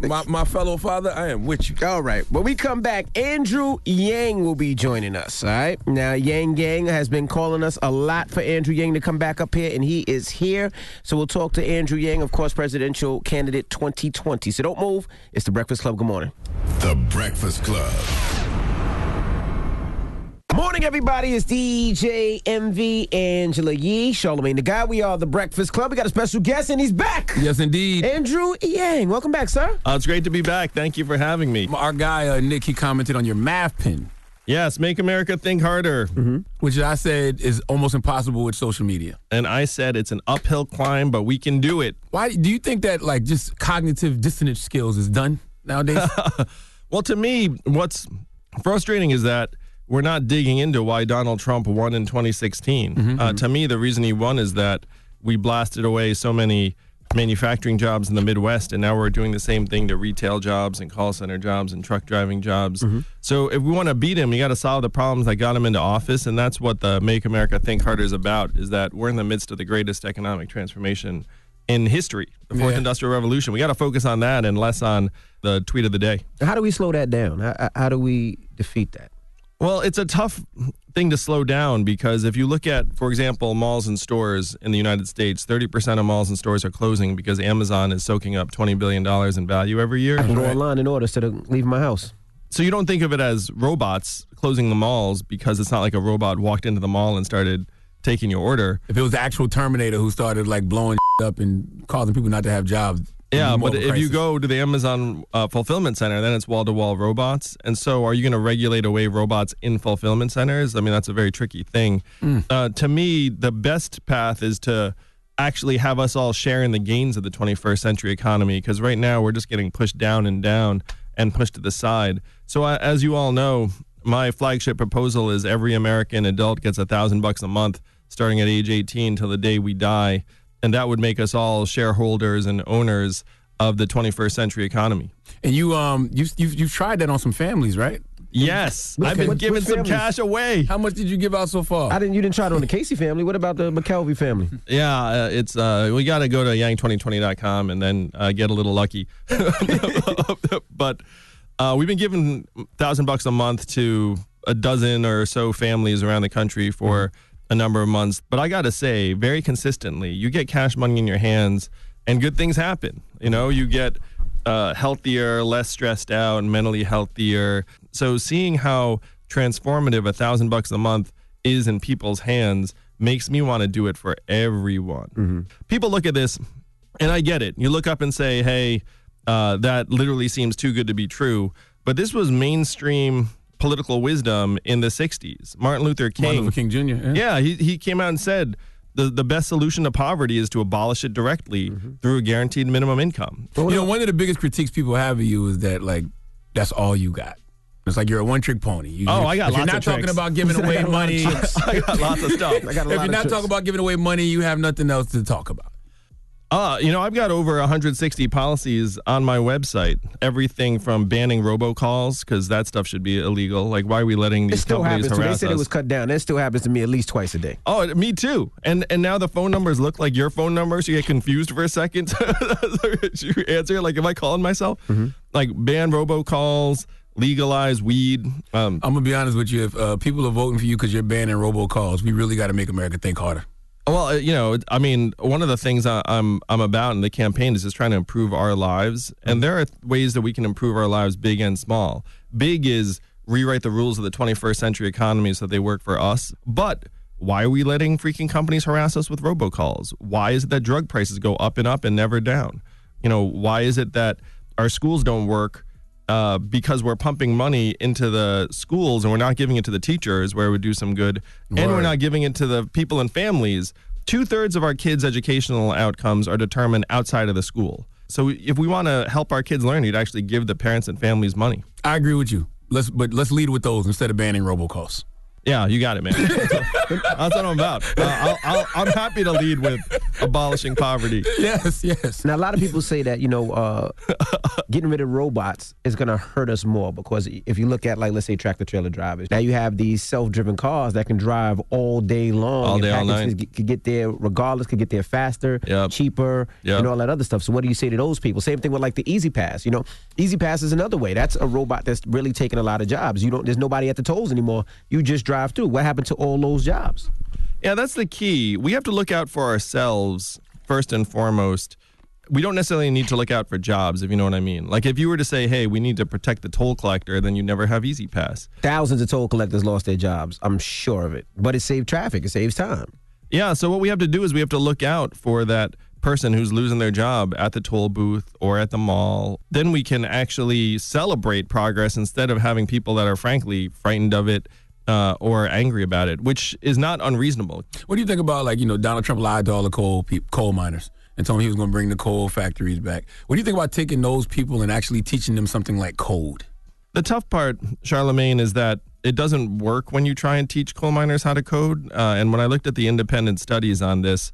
My, my fellow father, I am with you. All right. When we come back, Andrew Yang will be joining us. All right. Now, Yang Gang has been calling us a lot for Andrew Yang to come back up here, and he is here. So we'll talk to Andrew Yang, of course, presidential candidate 2020. So don't move. It's the Breakfast Club. Good morning. The Breakfast Club. Morning, everybody. It's DJ Envy Angela Yee, Charlamagne the Guy. We are the Breakfast Club. We got a special guest, and he's back. Yes, indeed. Andrew Yang. Welcome back, sir. Uh, it's great to be back. Thank you for having me. Our guy uh, Nick, he commented on your math pin. Yes, make America think harder. Mm-hmm. Which I said is almost impossible with social media. And I said it's an uphill climb, but we can do it. Why do you think that like just cognitive dissonance skills is done nowadays? well, to me, what's frustrating is that we're not digging into why Donald Trump won in 2016. Mm-hmm, uh, to me, the reason he won is that we blasted away so many manufacturing jobs in the Midwest, and now we're doing the same thing to retail jobs and call center jobs and truck driving jobs. Mm-hmm. So if we want to beat him, you got to solve the problems that got him into office, and that's what the Make America Think Harder is about. Is that we're in the midst of the greatest economic transformation in history, the fourth Yeah. industrial revolution. We got to focus on that and less on the tweet of the day. How do we slow that down? How, how do we defeat that? Well, it's a tough thing to slow down because if you look at, for example, malls and stores in the United States, 30% of malls and stores are closing because Amazon is soaking up $20 billion in value every year. I can go online and order instead of leaving my house. So you don't think of it as robots closing the malls because it's not like a robot walked into the mall and started taking your order. if it was the actual Terminator who started like blowing up and causing people not to have jobs. Yeah, but if you go to the Amazon uh, fulfillment center, then it's wall to wall robots. And so, are you going to regulate away robots in fulfillment centers? I mean, that's a very tricky thing. Mm. Uh, to me, the best path is to actually have us all share in the gains of the 21st century economy because right now we're just getting pushed down and down and pushed to the side. So, uh, as you all know, my flagship proposal is every American adult gets a thousand bucks a month starting at age 18 till the day we die. And that would make us all shareholders and owners of the 21st century economy. And you um you you've, you've tried that on some families, right? Yes, Which- I've been which- giving some families? cash away. How much did you give out so far? I didn't. You didn't try it on the Casey family. What about the McKelvey family? Yeah, uh, it's uh, we got to go to yang2020.com and then uh, get a little lucky. but uh, we've been giving thousand bucks a month to a dozen or so families around the country for a number of months. But I got to say, very consistently, you get cash money in your hands, and good things happen. You know, you get uh, healthier, less stressed out, mentally healthier. So seeing how transformative a thousand bucks a month is in people's hands makes me want to do it for everyone. People look at this, and I get it. You look up and say, "Hey, uh, that literally seems too good to be true." But this was mainstream political wisdom in the '60s. Martin Luther King. Martin Luther King Jr. Yeah. Yeah, he, he came out and said the, the best solution to poverty is to abolish it directly mm-hmm. through a guaranteed minimum income. You know, one of the biggest critiques people have of you is that like that's all you got. It's like you're a one trick pony. You, Oh, I got if You're not talking tricks. about giving He said, "I away got a lot of money. I got lots of stuff. I got a if lot you're of not tricks. talking about giving away money, you have nothing else to talk about. Uh, you know, I've got over 160 policies on my website. Everything from banning robocalls because that stuff should be illegal. Like, why are we letting It these still companies happens. Too. They said us? it was cut down. That still happens to me at least twice a day. Oh, me too. And and now the phone numbers look like your phone numbers. You get confused for a second. you answer like, am I calling myself? Mm-hmm. Like ban robocalls, legalize weed. Um, I'm gonna be honest with you. If uh, people are voting for you because you're banning robocalls, we really got to make America think harder. Well, uh, you know, I mean, one of the things I, I'm I'm about in the campaign is just trying to improve our lives, and there are ways that we can improve our lives, big and small. Big is rewrite the rules of the 21st century economy so they work for us. But why are we letting freaking companies harass us with robocalls? Why is it that drug prices go up and up and never down? You know, why is it that our schools don't work? Uh, because we're pumping money into the schools and we're not giving it to the teachers where it would do some good, and we're not giving it to the people and families. Two thirds of our kids' educational outcomes are determined outside of the school. So if we want to help our kids learn, you'd actually give the parents and families money. I agree with you. Let's but let's lead with those instead of banning robocalls. Yeah, you got it, man. That's what, that's what I'm about. Uh, I'll, I'll, I'm happy to lead with abolishing poverty. Yes, yes. Now, a lot of people say that, you know, uh, getting rid of robots is going to hurt us more because if you look at, like, let's say tractor trailer drivers, now you have these self driven cars that can drive all day long. All and day, all night. Could could get there regardless, could get there faster, Yep. cheaper, Yep. and all that other stuff. So, what do you say to those people? Same thing with, like, the E-ZPass. You know, E-ZPass is another way. That's a robot that's really taking a lot of jobs. You don't, there's nobody at the tolls anymore. You just drive through. What happened to all those jobs? Yeah, that's the key. We have to look out for ourselves first and foremost. we don't necessarily need to look out for jobs, if you know what I mean. Like if you were to say, hey, we need to protect the toll collector, then you never have E-ZPass. Thousands of toll collectors lost their jobs. I'm sure of it. But it saved traffic. It saves time. Yeah, so what we have to do is we have to look out for that person who's losing their job at the toll booth or at the mall. Then we can actually celebrate progress instead of having people that are frankly frightened of it uh, or angry about it, which is not unreasonable. What do you think about like you know Donald Trump lied to all the coal peop coal miners and told them he was going to bring the coal factories back? What do you think about taking those people and actually teaching them something like code? The tough part, Charlamagne, is that it doesn't work when you try and teach coal miners how to code. Uh, and when I looked at the independent studies on this,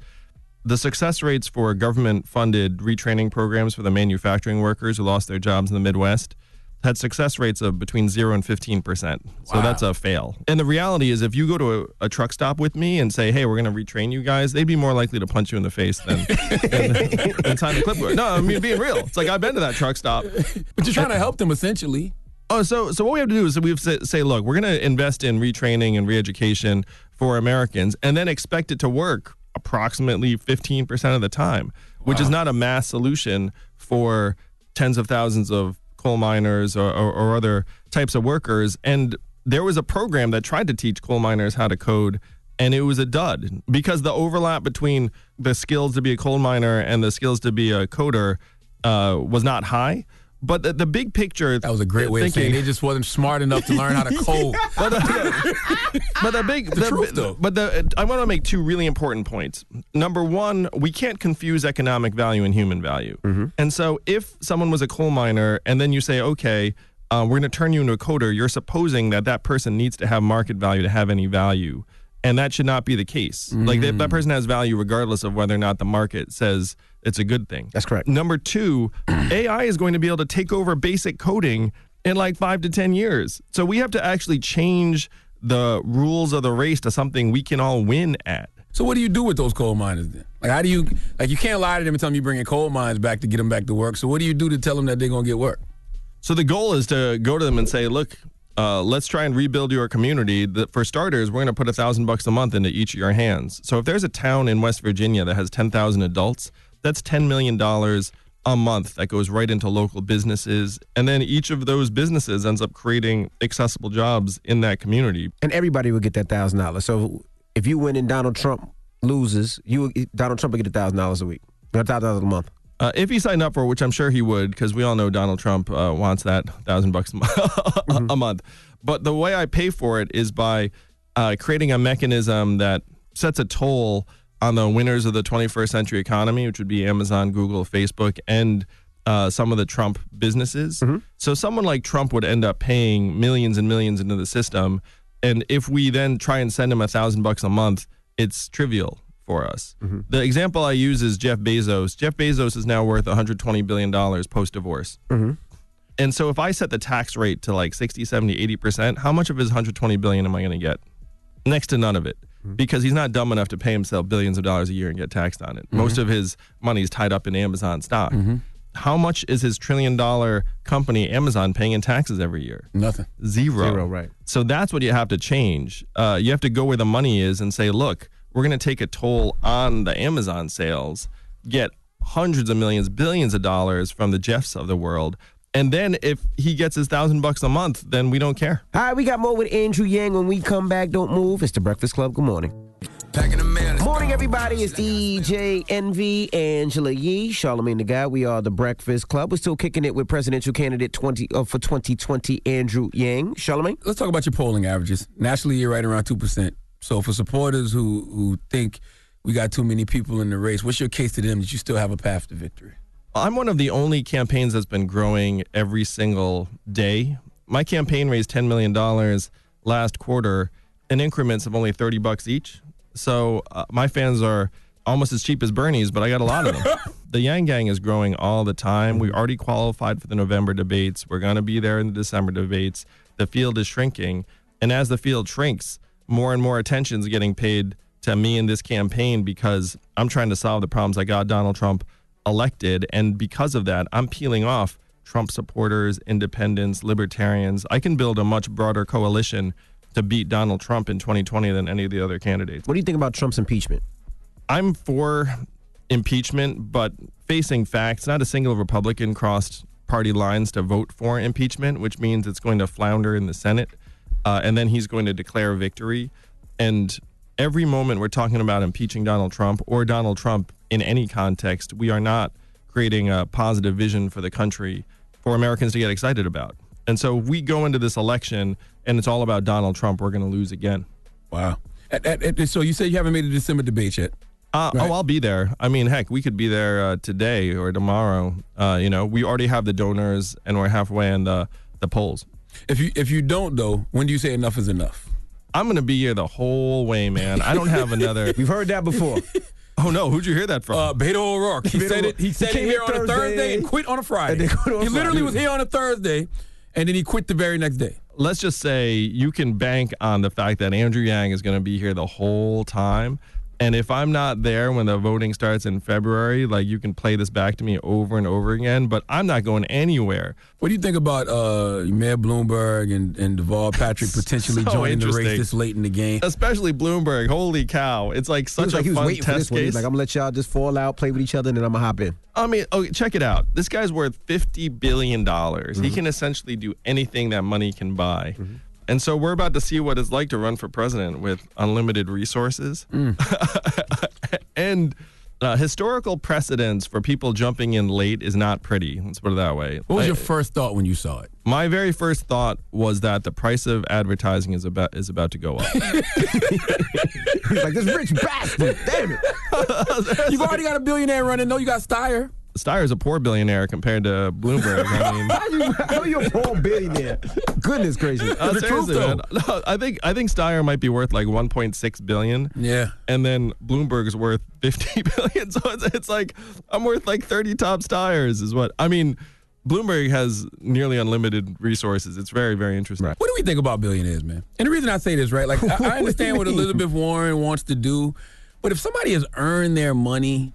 the success rates for government funded retraining programs for the manufacturing workers who lost their jobs in the Midwest had success rates of between 0 and 15%. So Wow. that's a fail. And the reality is, if you go to a, a truck stop with me and say, hey, we're going to retrain you guys, they'd be more likely to punch you in the face than, than, than sign the clipboard. No, I mean, being real. It's like I've been to that truck stop. But you're trying to help them essentially. Oh, so so what we have to do is we have to say, say look, we're going to invest in retraining and reeducation for Americans, and then expect it to work approximately 15% of the time, which is not a mass solution for tens of thousands of coal miners or, or, or other types of workers. And there was a program that tried to teach coal miners how to code. And it was a dud because the overlap between the skills to be a coal miner and the skills to be a coder uh, was not high. But the, the big picture. That was a great way of saying they just wasn't smart enough to learn how to code. but, the, uh, but the big, The truth, though. But the I want to make two really important points. Number one, we can't confuse economic value and human value. Mm-hmm. And so, if someone was a coal miner, and then you say, okay, uh, we're going to turn you into a coder, you're supposing that that person needs to have market value to have any value, and that should not be the case. Like that, that mm. person has value regardless of whether or not the market says it's a good thing. That's correct. Number two, AI is going to be able to take over basic coding in like five to 10 years. So we have to actually change the rules of the race to something we can all win at. So what do you do with those coal miners then? Like how do you like you can't lie to them and tell them you're bringing coal mines back to get them back to work. So what do you do to tell them that they're gonna get work? So the goal is to go to them and say, look, uh, let's try and rebuild your community. The, for starters, we're going to put a thousand bucks a month into each of your hands. So if there's a town in West Virginia that has 10,000 adults, that's $10 million a month that goes right into local businesses. And then each of those businesses ends up creating accessible jobs in that community. And everybody would get that thousand dollars. So if you win and Donald Trump loses, you Donald Trump would get a thousand dollars a week. A thousand dollars a month. Uh, if he signed up for, it, which I'm sure he would, because we all know Donald Trump uh, wants that thousand bucks a mo- a month. But the way I pay for it is by uh, creating a mechanism that sets a toll on the winners of the 21st century economy, which would be Amazon, Google, Facebook, and uh, some of the Trump businesses. Mm-hmm. So someone like Trump would end up paying millions and millions into the system, and if we then try and send him a thousand bucks a month, it's trivial for us. Mm-hmm. The example I use is Jeff Bezos. Jeff Bezos is now worth 120 billion dollars post divorce. Mm-hmm. And so if I set the tax rate to like 60, 70, 80%, how much of his 120 billion am I going to get? Next to none of it. Mm-hmm. Because he's not dumb enough to pay himself billions of dollars a year and get taxed on it. Most mm-hmm. of his money is tied up in Amazon stock. Mm-hmm. How much is his trillion dollar company Amazon paying in taxes every year? Nothing. Zero. Zero, right. So that's what you have to change. Uh, you have to go where the money is and say, look, we're going to take a toll on the Amazon sales, get hundreds of millions, billions of dollars from the Jeffs of the world. And then if he gets his thousand bucks a month, then we don't care. All right, we got more with Andrew Yang when we come back. Don't move. It's the Breakfast Club. Good morning. Morning, everybody. It's DJ Envy, Angela Yee, Charlamagne tha God. We are the Breakfast Club. We're still kicking it with presidential candidate 20 uh, for 2020, Andrew Yang. Charlamagne? Let's talk about your polling averages. Nationally, you're right around two percent. So for supporters who who think we got too many people in the race, what's your case to them that you still have a path to victory? I'm one of the only campaigns that's been growing every single day. My campaign raised $10 million last quarter in increments of only 30 bucks each. So uh, my fans are almost as cheap as Bernie's, but I got a lot of them. the Yang Gang is growing all the time. We already qualified for the November debates. We're going to be there in the December debates. The field is shrinking. And as the field shrinks, more and more attention is getting paid to me in this campaign because I'm trying to solve the problems I got Donald Trump elected. And because of that, I'm peeling off Trump supporters, independents, libertarians. I can build a much broader coalition to beat Donald Trump in 2020 than any of the other candidates. What do you think about Trump's impeachment? I'm for impeachment, but facing facts, not a single Republican crossed party lines to vote for impeachment, which means it's going to flounder in the Senate. Uh, and then he's going to declare victory. And every moment we're talking about impeaching Donald Trump or Donald Trump in any context, we are not creating a positive vision for the country for Americans to get excited about. And so if we go into this election and it's all about Donald Trump, we're going to lose again. Wow. At- at- at- so you say you haven't made a December debate yet? Uh, Right. Oh, I'll be there. I mean, heck, we could be there uh, today or tomorrow. Uh, you know, we already have the donors, and we're halfway in the the polls. If you if you don't though, when do you say enough is enough? I'm gonna be here the whole way, man. I don't have another. We've heard that before. oh no, who'd you hear that from? Uh, Beto O'Rourke. He Beto said it. He said He it came here in on a Thursday Thursday and quit on a Friday. and then quit on he literally Friday. was here on a Thursday, and then he quit the very next day. Let's just say you can bank on the fact that Andrew Yang is going to be here the whole time. And if I'm not there when the voting starts in February, like you can play this back to me over and over again, but I'm not going anywhere. What do you think about uh, Mayor Bloomberg and, and Deval Patrick potentially So joining the race this late in the game? Especially Bloomberg. Holy cow. It's like He such was a like he was fun waiting for test this case. He's like, I'm gonna let y'all just fall out, play with each other, and then I'm gonna hop in. I mean, okay, check it out. This guy's worth fifty billion dollars. Mm-hmm. He can essentially do anything that money can buy. And so we're about to see what it's like to run for president with unlimited resources. Mm. and uh, historical precedents for people jumping in late is not pretty. Let's put it that way. What was I- your first thought when you saw it? my very first thought was that the price of advertising is about is about to go up. He's like, this rich bastard. Damn it. You've already got a billionaire running. No, you got Steyer. Steyer's a poor billionaire compared to Bloomberg. I mean, How you, how you a poor billionaire? Goodness gracious. Uh, The truth, seriously, man. No, I think I think Steyer might be worth like 1.6 billion. Yeah. And then Bloomberg's worth 50 billion. So it's, it's like I'm worth like 30 top Steyers is what I mean. Bloomberg has nearly unlimited resources. It's very very interesting. What do we think about billionaires, man? And the reason I say this, right? Like, I, I understand what mean? Elizabeth Warren wants to do, but if somebody has earned their money,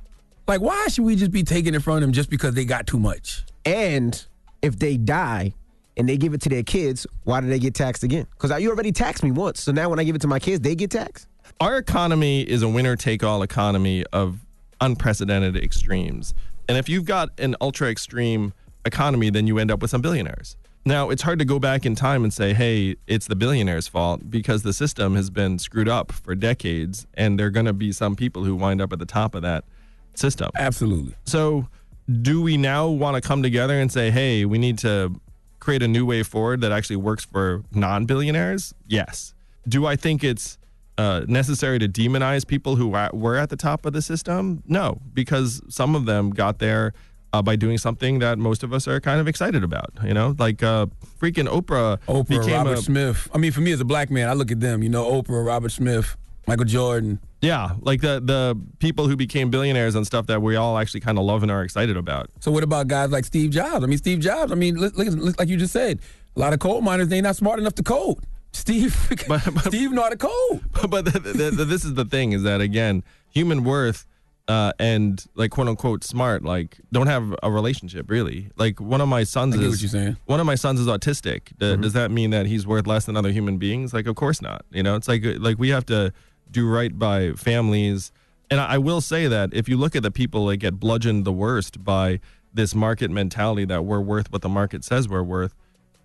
like, why should we just be taking it from them just because they got too much? And if they die and they give it to their kids, why do they get taxed again? Because you already taxed me once. So now when I give it to my kids, they get taxed? Our economy is a winner take all economy of unprecedented extremes. And if you've got an ultra extreme economy, then you end up with some billionaires. Now, it's hard to go back in time and say, hey, it's the billionaires' fault because the system has been screwed up for decades, and there are going to be some people who wind up at the top of that system. Absolutely. So, do we now want to come together and say, hey, we need to create a new way forward that actually works for non billionaires? Yes. Do I think it's uh, necessary to demonize people who were at the top of the system? No, because some of them got there uh, by doing something that most of us are kind of excited about. You know, like uh, freaking Oprah, Oprah, became Robert a, Smith. I mean, for me as a black man, I look at them. You know, Oprah, Robert Smith, Michael Jordan. Yeah, like the the people who became billionaires and stuff that we all actually kind of love and are excited about. So what about guys like Steve Jobs? I mean, Steve Jobs. I mean, look, look, look like you just said, a lot of coal miners they not smart enough to code. Steve, Steve know how to code. but the, the, the, this is the thing is that again, human worth uh, and like quote unquote smart like don't have a relationship really. Like one of my sons I get is what you're saying. one of my sons is autistic. D- Does that mean that he's worth less than other human beings? Like of course not. You know, it's like like we have to do right by families. And I, will say that if you look at the people that get bludgeoned the worst by this market mentality that we're worth what the market says we're worth,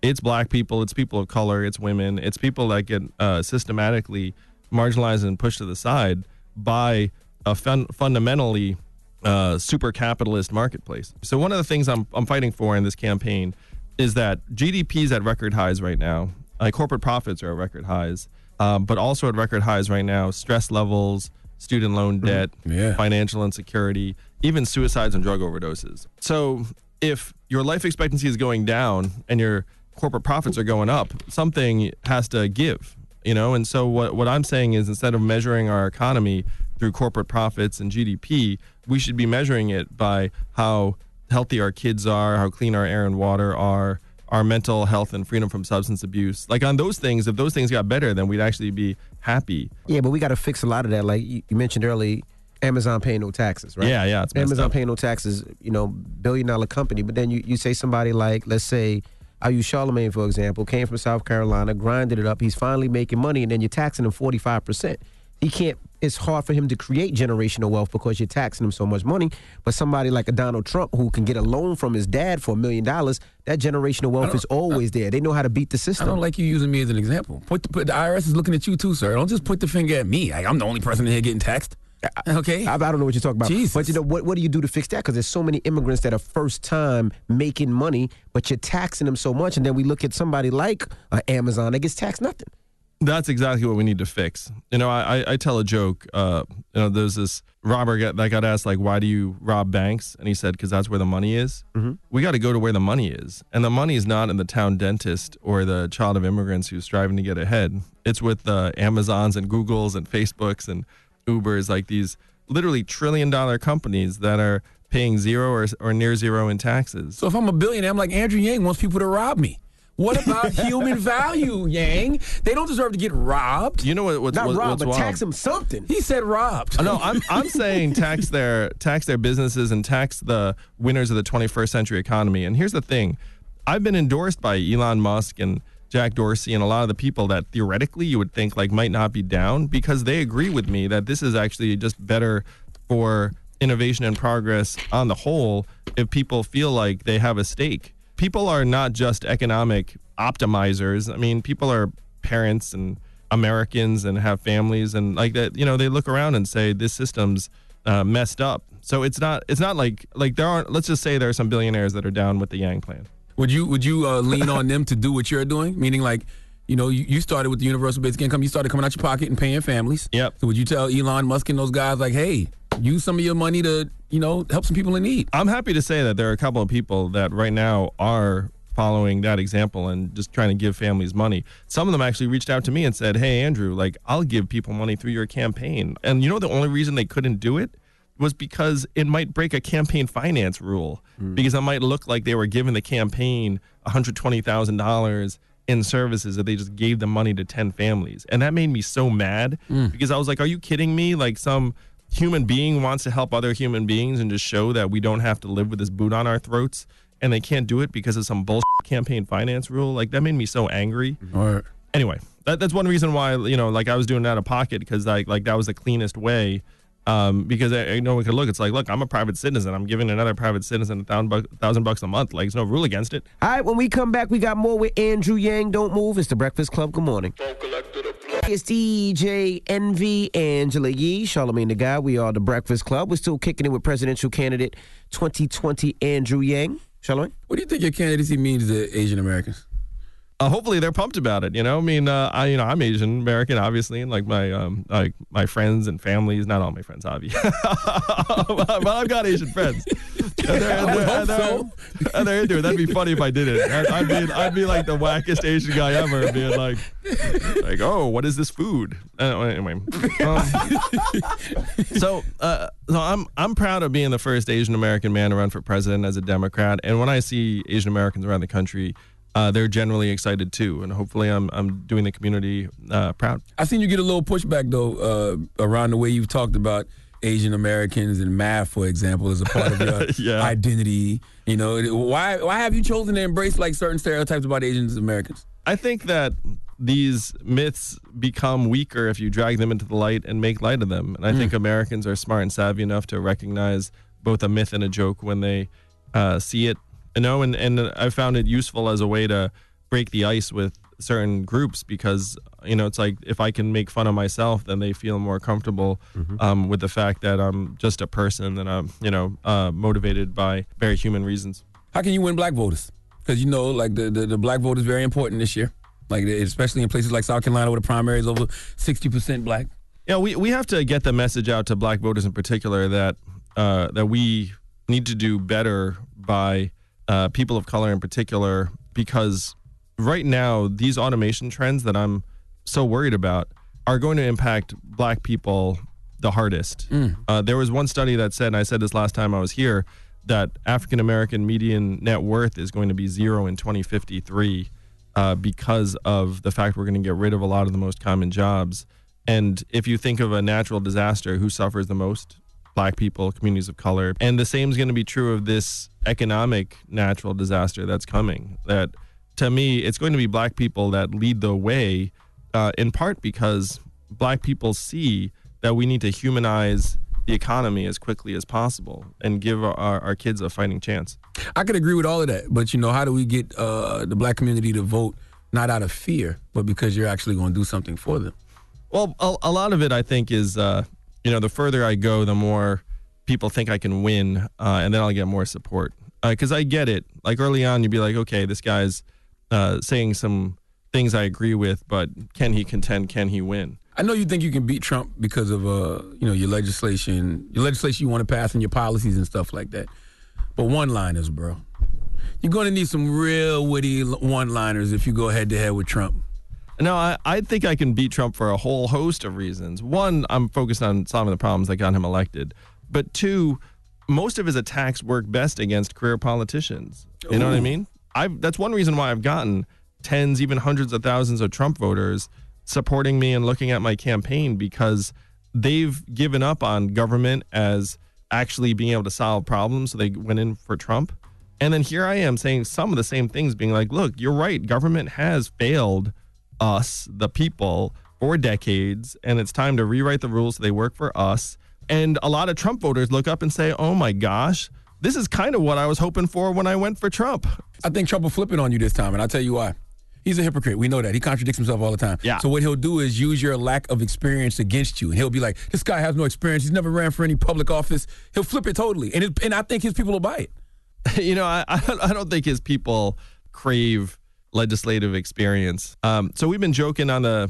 it's black people, it's people of color, it's women, it's people that get uh, systematically marginalized and pushed to the side by a fun- fundamentally uh, super capitalist marketplace. So one of the things I'm I'm fighting for in this campaign is that GDP is at record highs right now. Uh, corporate profits are at record highs, um, but also at record highs right now. Stress levels, student loan debt, Yeah. financial insecurity, even suicides and drug overdoses. So if your life expectancy is going down and your corporate profits are going up, something has to give, you know? And so what, what I'm saying is instead of measuring our economy through corporate profits and GDP, we should be measuring it by how healthy our kids are, how clean our air and water are, our mental health and freedom from substance abuse. Like on those things, if those things got better, then we'd actually be happy. Yeah, but we got to fix a lot of that. Like you, you mentioned early, Amazon paying no taxes, right? Yeah, yeah, Amazon paying no taxes, you know, billion dollar company. But then you, you say somebody like, let's say, I use Charlamagne, for example, came from South Carolina, grinded it up. He's finally making money, and then you're taxing him 45%. He can't. It's hard for him to create generational wealth because you're taxing him so much money. But somebody like a Donald Trump who can get a loan from his dad for a million dollars, that generational wealth is always there. They know how to beat the system. I don't like you using me as an example. Put the, put the IRS is looking at you too, sir. Don't just put the finger at me. Like, I'm the only person in here getting taxed. Okay. I, I don't know what you're talking about. Jesus. But you know what? What do you do to fix that? Because there's so many immigrants that are first time making money, but you're taxing them so much, and then we look at somebody like uh, Amazon that gets taxed nothing. That's exactly what we need to fix. You know, I, I- tell a joke. Uh, you know, there's this robber get, that got asked like, "Why do you rob banks?" And he said, "Because that's where the money is." Mhm. We got to go to where the money is, and the money is not in the town dentist or the child of immigrants who's striving to get ahead. It's with the Amazons and Googles and Facebooks and Ubers, like these literally trillion dollar companies that are paying zero or, or near zero in taxes. So if I'm a billionaire, I'm like Andrew Yang wants people to rob me. What about human value, Yang? They don't deserve to get robbed. You know what? What's, Not what- rob, what's but wild? tax them something. He said robbed. no, I'm I'm saying tax their tax their businesses and tax the winners of the 21st century economy. And here's the thing, I've been endorsed by Elon Musk and Jack Dorsey and a lot of the people that theoretically you would think like might not be down because they agree with me that this is actually just better for innovation and progress on the whole if people feel like they have a stake. People are not just economic optimizers. I mean, people are parents and Americans and have families and like that. You know, they look around and say this system's uh, messed up. So it's not. It's not like like there aren't. Let's just say there are some billionaires that are down with the Yang plan. Would you would you uh, lean on them to do what you're doing? Meaning like, you know, you, you started with the universal basic income. You started coming out your pocket and paying families. Yep. So would you tell Elon Musk and those guys like, hey, use some of your money to you know help some people in need? I'm happy to say that there are a couple of people that right now are following that example and just trying to give families money. Some of them actually reached out to me and said, "Hey Andrew, like I'll give people money through your campaign." And you know the only reason they couldn't do it was because it might break a campaign finance rule mm. because it might look like they were giving the campaign $120,000 in services that they just gave the money to 10 families. And that made me so mad mm. because I was like, "Are you kidding me? Like some human being wants to help other human beings and just show that we don't have to live with this boot on our throats and they can't do it because of some bullshit campaign finance rule like that made me so angry Or anyway that, that's one reason why you know like i was doing it out of pocket because like like that was the cleanest way um, because I, I know we could look it's like look i'm a private citizen i'm giving another private citizen a thousand, bucks, thousand bucks a month like there's no rule against it All right, when we come back, we got more with Andrew Yang. Don't move. It's the Breakfast Club. Good morning. It's DJ Envy Angela Yee, Charlamagne tha God. We are the Breakfast Club. We're still kicking it with presidential candidate 2020 Andrew Yang. Charlamagne? what do you think your candidacy means to Asian Americans? Uh, hopefully they're pumped about it. You know, I mean, uh, I you know I'm Asian American, obviously, and like my um like my friends and families, not all my friends, obviously, but I've got Asian friends. And they're, and they're, and they're, and they're into it. That'd be funny if I did it. I'd, I'd be I'd be like the wackest Asian guy ever, being like like oh, what is this food? Uh, anyway, um, so uh, so I'm I'm proud of being the first Asian American man to run for president as a Democrat, and when I see Asian Americans around the country. Uh, they're generally excited too, and hopefully, I'm I'm doing the community uh, proud. I've seen you get a little pushback though uh, around the way you've talked about Asian Americans and math, for example, as a part of your Yeah. identity. You know, why why have you chosen to embrace like certain stereotypes about Asian Americans? I think that these myths become weaker if you drag them into the light and make light of them. And I think Americans are smart and savvy enough to recognize both a myth and a joke when they uh, see it. You know, and, and I found it useful as a way to break the ice with certain groups because, you know, it's like if I can make fun of myself, then they feel more comfortable um, with the fact that I'm just a person and I'm, you know, uh, motivated by very human reasons. How can you win black voters? Because you know, like the, the the black vote is very important this year. Like especially in places like South Carolina, where the primary is over sixty percent black. Yeah, we, we have to get the message out to black voters in particular that uh, that we need to do better by uh, people of color in particular because right now these automation trends that I'm so worried about are going to impact black people the hardest. Uh, there was one study that said, and I said this last time I was here, that African American median net worth is going to be zero in 2053 uh, because of the fact we're going to get rid of a lot of the most common jobs. And if you think of a natural disaster, who suffers the most? Black people, communities of color. And the same is going to be true of this economic natural disaster that's coming. That to me, it's going to be black people that lead the way, uh, in part because black people see that we need to humanize the economy as quickly as possible and give our, our, our kids a fighting chance. I could agree with all of that, but you know, how do we get uh, the black community to vote not out of fear, but because you're actually going to do something for them? Well, a, a lot of it, I think, is uh, you know, the further I go, the more people think I can win, uh, and then I'll get more support. Because I get it. Like early on, you'd be like, okay, this guy's uh, saying some things I agree with, but can he contend? Can he win? I know you think you can beat Trump because of uh, you know, your legislation, your legislation you want to pass and your policies and stuff like that. But one-liners, bro. You're going to need some real witty one-liners if you go head to head with Trump. No, I, I think I can beat Trump for a whole host of reasons. One, I'm focused on solving the problems that got him elected. But two, most of his attacks work best against career politicians. You know what I mean? I've that's one reason why I've gotten tens, even hundreds of thousands of Trump voters supporting me and looking at my campaign because they've given up on government as actually being able to solve problems. So they went in for Trump. And then here I am saying some of the same things, being like, look, you're right. Government has failed us, the people, for decades, and it's time to rewrite the rules so they work for us. And a lot of Trump voters look up and say, oh my gosh, this is kind of what I was hoping for when I went for Trump. I think Trump will flip it on you this time, and I'll tell you why. He's a hypocrite. We know that. He contradicts himself all the time. Yeah. So what he'll do is use your lack of experience against you, and he'll be like, "This guy has no experience. He's never ran for any public office." He'll flip it totally, and it, and I think his people will buy it. you know, I, I don't- I don't think his people crave legislative experience. Um, so we've been joking on the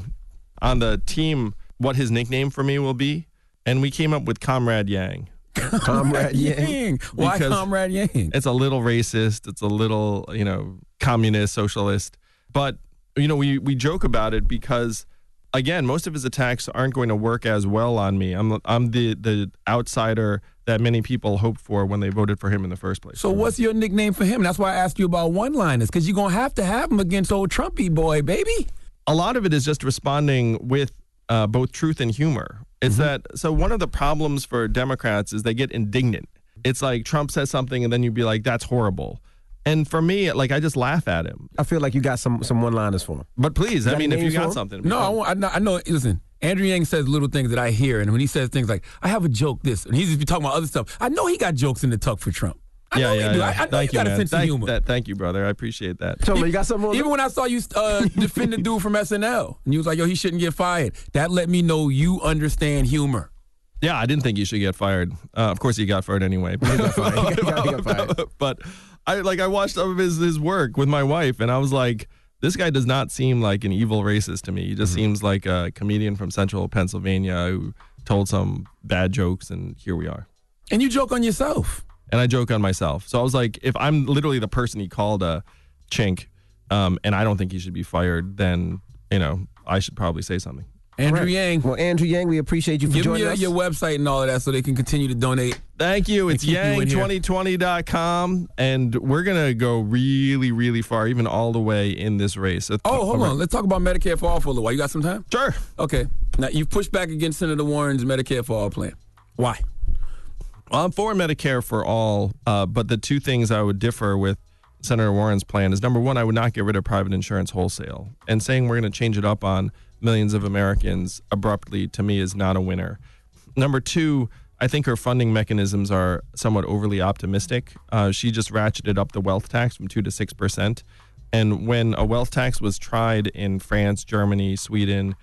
on the team what his nickname for me will be, and we came up with Comrade Yang. Comrade Yang. Why Because Comrade Yang? It's a little racist. It's a little, you know, communist, socialist. But, you know, we, we joke about it because, again, most of his attacks aren't going to work as well on me. I'm, I'm the, the outsider that many people hoped for when they voted for him in the first place. So what's your nickname for him? That's why I asked you about one-liners, because you're gonna have to have him against old Trumpy boy, baby. a lot of it is just responding with uh, both truth and humor. It's that so one of the problems for Democrats is they get indignant. It's like Trump says something and then you'd be like, "That's horrible," and for me, like I just laugh at him. I feel like you got some some one liners for him. But please, I mean, if you got something, No, I, want- I know. Listen, Andrew Yang says little things that I hear, and when he says things like, "I have a joke," this, and he's just be talking about other stuff. I know he got jokes in the tuck for Trump. I yeah, know yeah, he do. yeah. I, I know thank you got you, a sense thank, of humor. That, thank you, brother. I appreciate that. Tell me, you got something on Even when I saw you uh, defend the dude from SNL, and you was like, "Yo, he shouldn't get fired," that let me know you understand humor. Yeah, I didn't think you should get fired. Uh, of course, he got fired anyway. He got fired. Got- got fired. but I like I watched some of his his work with my wife, and I was like, this guy does not seem like an evil racist to me. He just seems like a comedian from Central Pennsylvania who told some bad jokes, and here we are. And you joke on yourself. And I joke on myself. So I was like, if I'm literally the person he called a chink, um, and I don't think he should be fired, then you know I should probably say something. Andrew Right. Yang, Well, Andrew Yang, we appreciate you for give me joining your, us. your website and all of that so they can continue to donate. Thank you. It's keep you in here. yang2020.com. And we're going to go really, really far, even all the way in this race. Oh, hold on. Let's talk about Medicare for all for a little while. You got some time? Sure. Okay. Now you've pushed back against Senator Warren's Medicare for all plan. Why? Well, I'm for Medicare for all, uh, but the two things I would differ with Senator Warren's plan is number one, I would not get rid of private insurance wholesale. And saying we're going to change it up on millions of Americans abruptly, to me, is not a winner. Number two, I think her funding mechanisms are somewhat overly optimistic. Uh, she just ratcheted up the wealth tax from 2 to 6%. And when a wealth tax was tried in France, Germany, Sweden,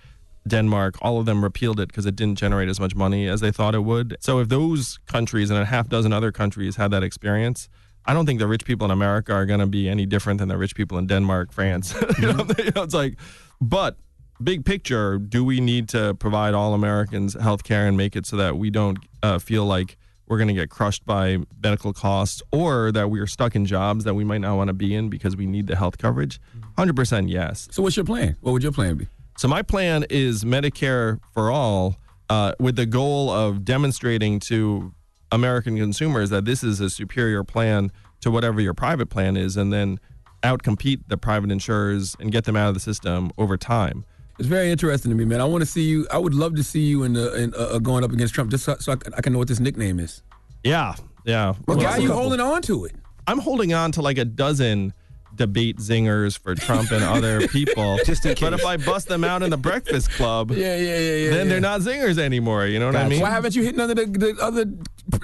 Denmark, all of them repealed it because it didn't generate as much money as they thought it would. So if those countries and a half dozen other countries had that experience, I don't think the rich people in America are going to be any different than the rich people in Denmark, France. you, know, you know, it's like, but big picture, do we need to provide all Americans health care and make it so that we don't uh, feel like we're going to get crushed by medical costs or that we are stuck in jobs that we might not want to be in because we need the health coverage? 100% yes. So what's your plan? What would your plan be? So my plan is Medicare for all, uh, with the goal of demonstrating to American consumers that this is a superior plan to whatever your private plan is, and then outcompete the private insurers and get them out of the system over time. It's very interesting to me, man. I want to see you. I would love to see you in the in, uh, going up against Trump, just so, so I, can- I can know what this nickname is. Yeah, yeah. But why Well, are you holding on to it? I'm holding on to like a dozen debate zingers for Trump and other people. Just in But if I bust them out in the Breakfast Club, Yeah, yeah, yeah, yeah. then yeah. they're not zingers anymore. You know what I mean? Why haven't you hit none of the, the other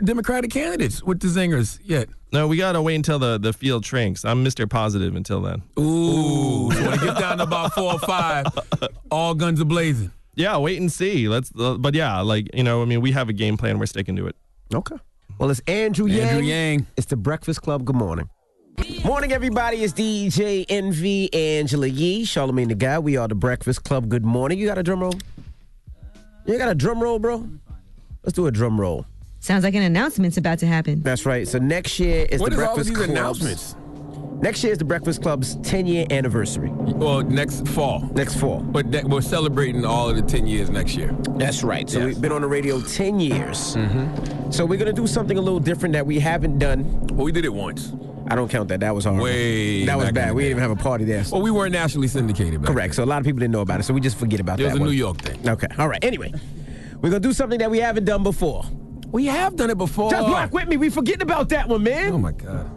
Democratic candidates with the zingers yet? No, we gotta wait until the, the field shrinks. I'm Mr. Positive until then. Ooh, when it gets down to about four or five, all guns are blazing. Yeah, wait and see. Let's. Uh, but yeah, like you know, I mean, we have a game plan. We're sticking to it. Okay. Well, it's Andrew Yang. Andrew Yang. It's the Breakfast Club. Good morning. Morning, everybody. It's DJ Envy Angela Yee, Charlamagne tha God. We are the Breakfast Club. Good morning. You got a drum roll? You got a drum roll, bro? Let's do a drum roll. Sounds like an announcement's about to happen. That's right. So next year is What the is all of Breakfast these Club's announcements? Next year is the Breakfast Club's 10 year anniversary. Well, next fall. Next fall. But we're celebrating all of the 10 years next year. That's right. So Yes. we've been on the radio 10 years. Mm-hmm. So we're going to do something a little different that we haven't done. Well, we did it once. I don't count that. That was hard. Way That was bad. We didn't even have a party there. Well, we weren't nationally syndicated back Correct. So a lot of people didn't know about it. So we just forget about It that. was a one. New York thing. Okay. All right. Anyway, we're going to do something that we haven't done before. We have done it before. Just rock with me. We forgetting about that one, man. Oh, my God.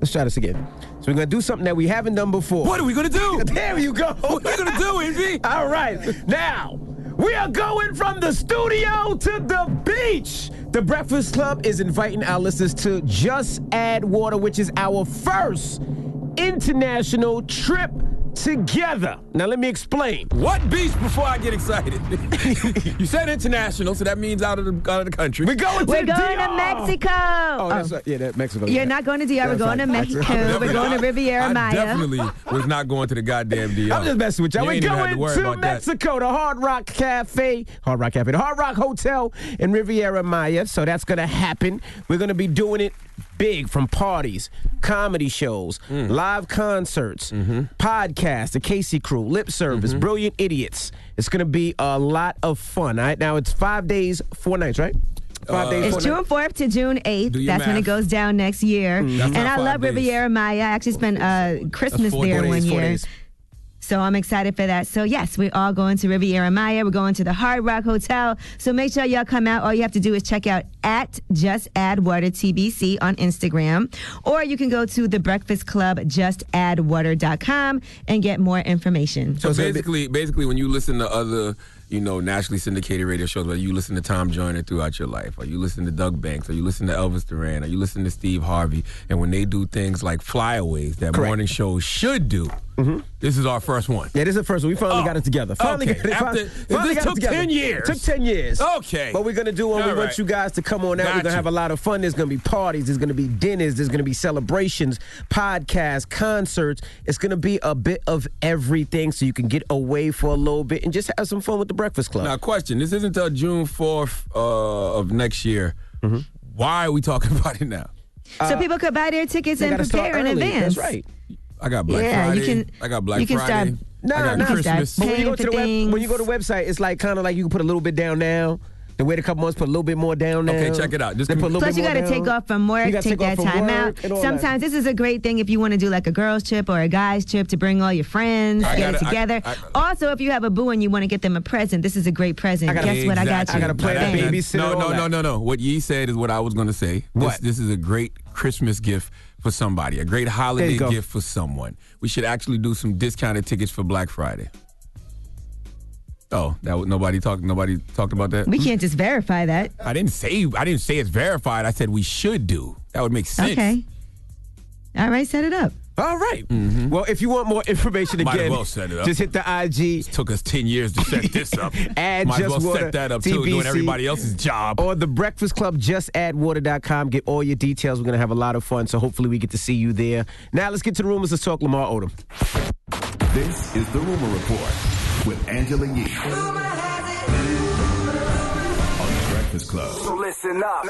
Let's try this again. So we're going to do something that we haven't done before. What are we going to do? There you go. What are we going to do, Envy? All right. Now, we are going from the studio to the beach. The Breakfast Club is inviting our listeners to Just Add Water, which is our first international trip together. Now, let me explain. What beach before I get excited? you said international, so that means out of the out of the country. We're going to We're going to Mexico. Oh, that's right. Yeah, that Mexico. You're not going to DR. We're That's going to. Mexico. That's We're going to Riviera I Maya. definitely was not going to the goddamn DR. I'm just messing with y'all. You We're ain't even had going to worry to, about that. Mexico, the Hard Rock Cafe, Hard Rock Cafe, the Hard Rock Hotel in Riviera Maya. So that's going to happen. We're going to be doing it big from parties, comedy shows, Mm. live concerts, Mm-hmm. podcasts, the Casey Crew, Lip Service, Brilliant Idiots. It's going to be a lot of fun. All right, now it's five days, four nights, right? Five days, It's four June 4th to June 8th. Do your That's when it goes down next year. That's And I love days. Riviera Maya. I actually spent uh, Christmas there days, one four year. days. So I'm excited for that. So yes, we're all going to Riviera Maya. We're going to the Hard Rock Hotel. So make sure y'all come out. All you have to do is check out at Just Add Water TBC on Instagram, or you can go to the Breakfast Club JustAddWater.com and get more information. So it's gonna be- basically, basically, when you listen to other, you know, nationally syndicated radio shows, whether you listen to Tom Joyner throughout your life, or you listen to Doug Banks, or you listen to Elvis Duran, or you listen to Steve Harvey, and when they do things like flyaways that Correct. morning shows should do, this is our first one. Yeah, this is the first one. We finally Oh, got it together. Finally okay. got it. After- fin- finally this got it took together. 10 years. It Took 10 years. Okay. But we're going to do what we All want you guys to come on out. we're going to have a lot of fun. There's going to be parties. There's going to be dinners. There's going to be celebrations, podcasts, concerts. It's going to be a bit of everything so you can get away for a little bit and just have some fun with the Breakfast Club. Now, question: This isn't until June fourth uh, of next year. Mm-hmm. Why are we talking about it now? so people could buy their tickets and prepare in advance. That's right. I got Black Yeah, you can- I got Black you can Friday. start- No, I no, Christmas. But when you go to the web, when you go to the website, it's like kind of like you can put a little bit down now. Then wait a couple months, put a little bit more down now. Okay, check it out. Just put a little Plus, bit you got to take off from work, You gotta take, take that time out. and all that. Sometimes this is a great thing if you want to do like a girls' trip or a guys' trip to bring all your friends, I get gotta- I- together. I- also, if you have a boo and you want to get them a present, this is a great present. Gotta- Guess what? I got you. I gotta play Now that that- babysitter, No, no, no, no, no. What Yee said is what I was going to say. What? This, this is a great Christmas gift for somebody, a great holiday gift for someone. We should actually do some discounted tickets for Black Friday. Oh, that was, nobody talked. Nobody talked about that. We can't just verify that. I didn't say. I didn't say it's verified. I said we should do. That would make sense. Okay. All right, set it up. All right. Well, if you want more information Mm-hmm. Might as again, well set it up. just hit the IG. It took us ten years to set this up. Add Might just as well water, set that up too, TBC, doing everybody else's job. Or the Breakfast Club, just add water.com. Get all your details. We're going to have a lot of fun. So hopefully we get to see you there. Now let's get to the rumors. Let's talk Lamar Odom. This is the Rumor Report with Angela Yee. On the Breakfast Club. So listen up.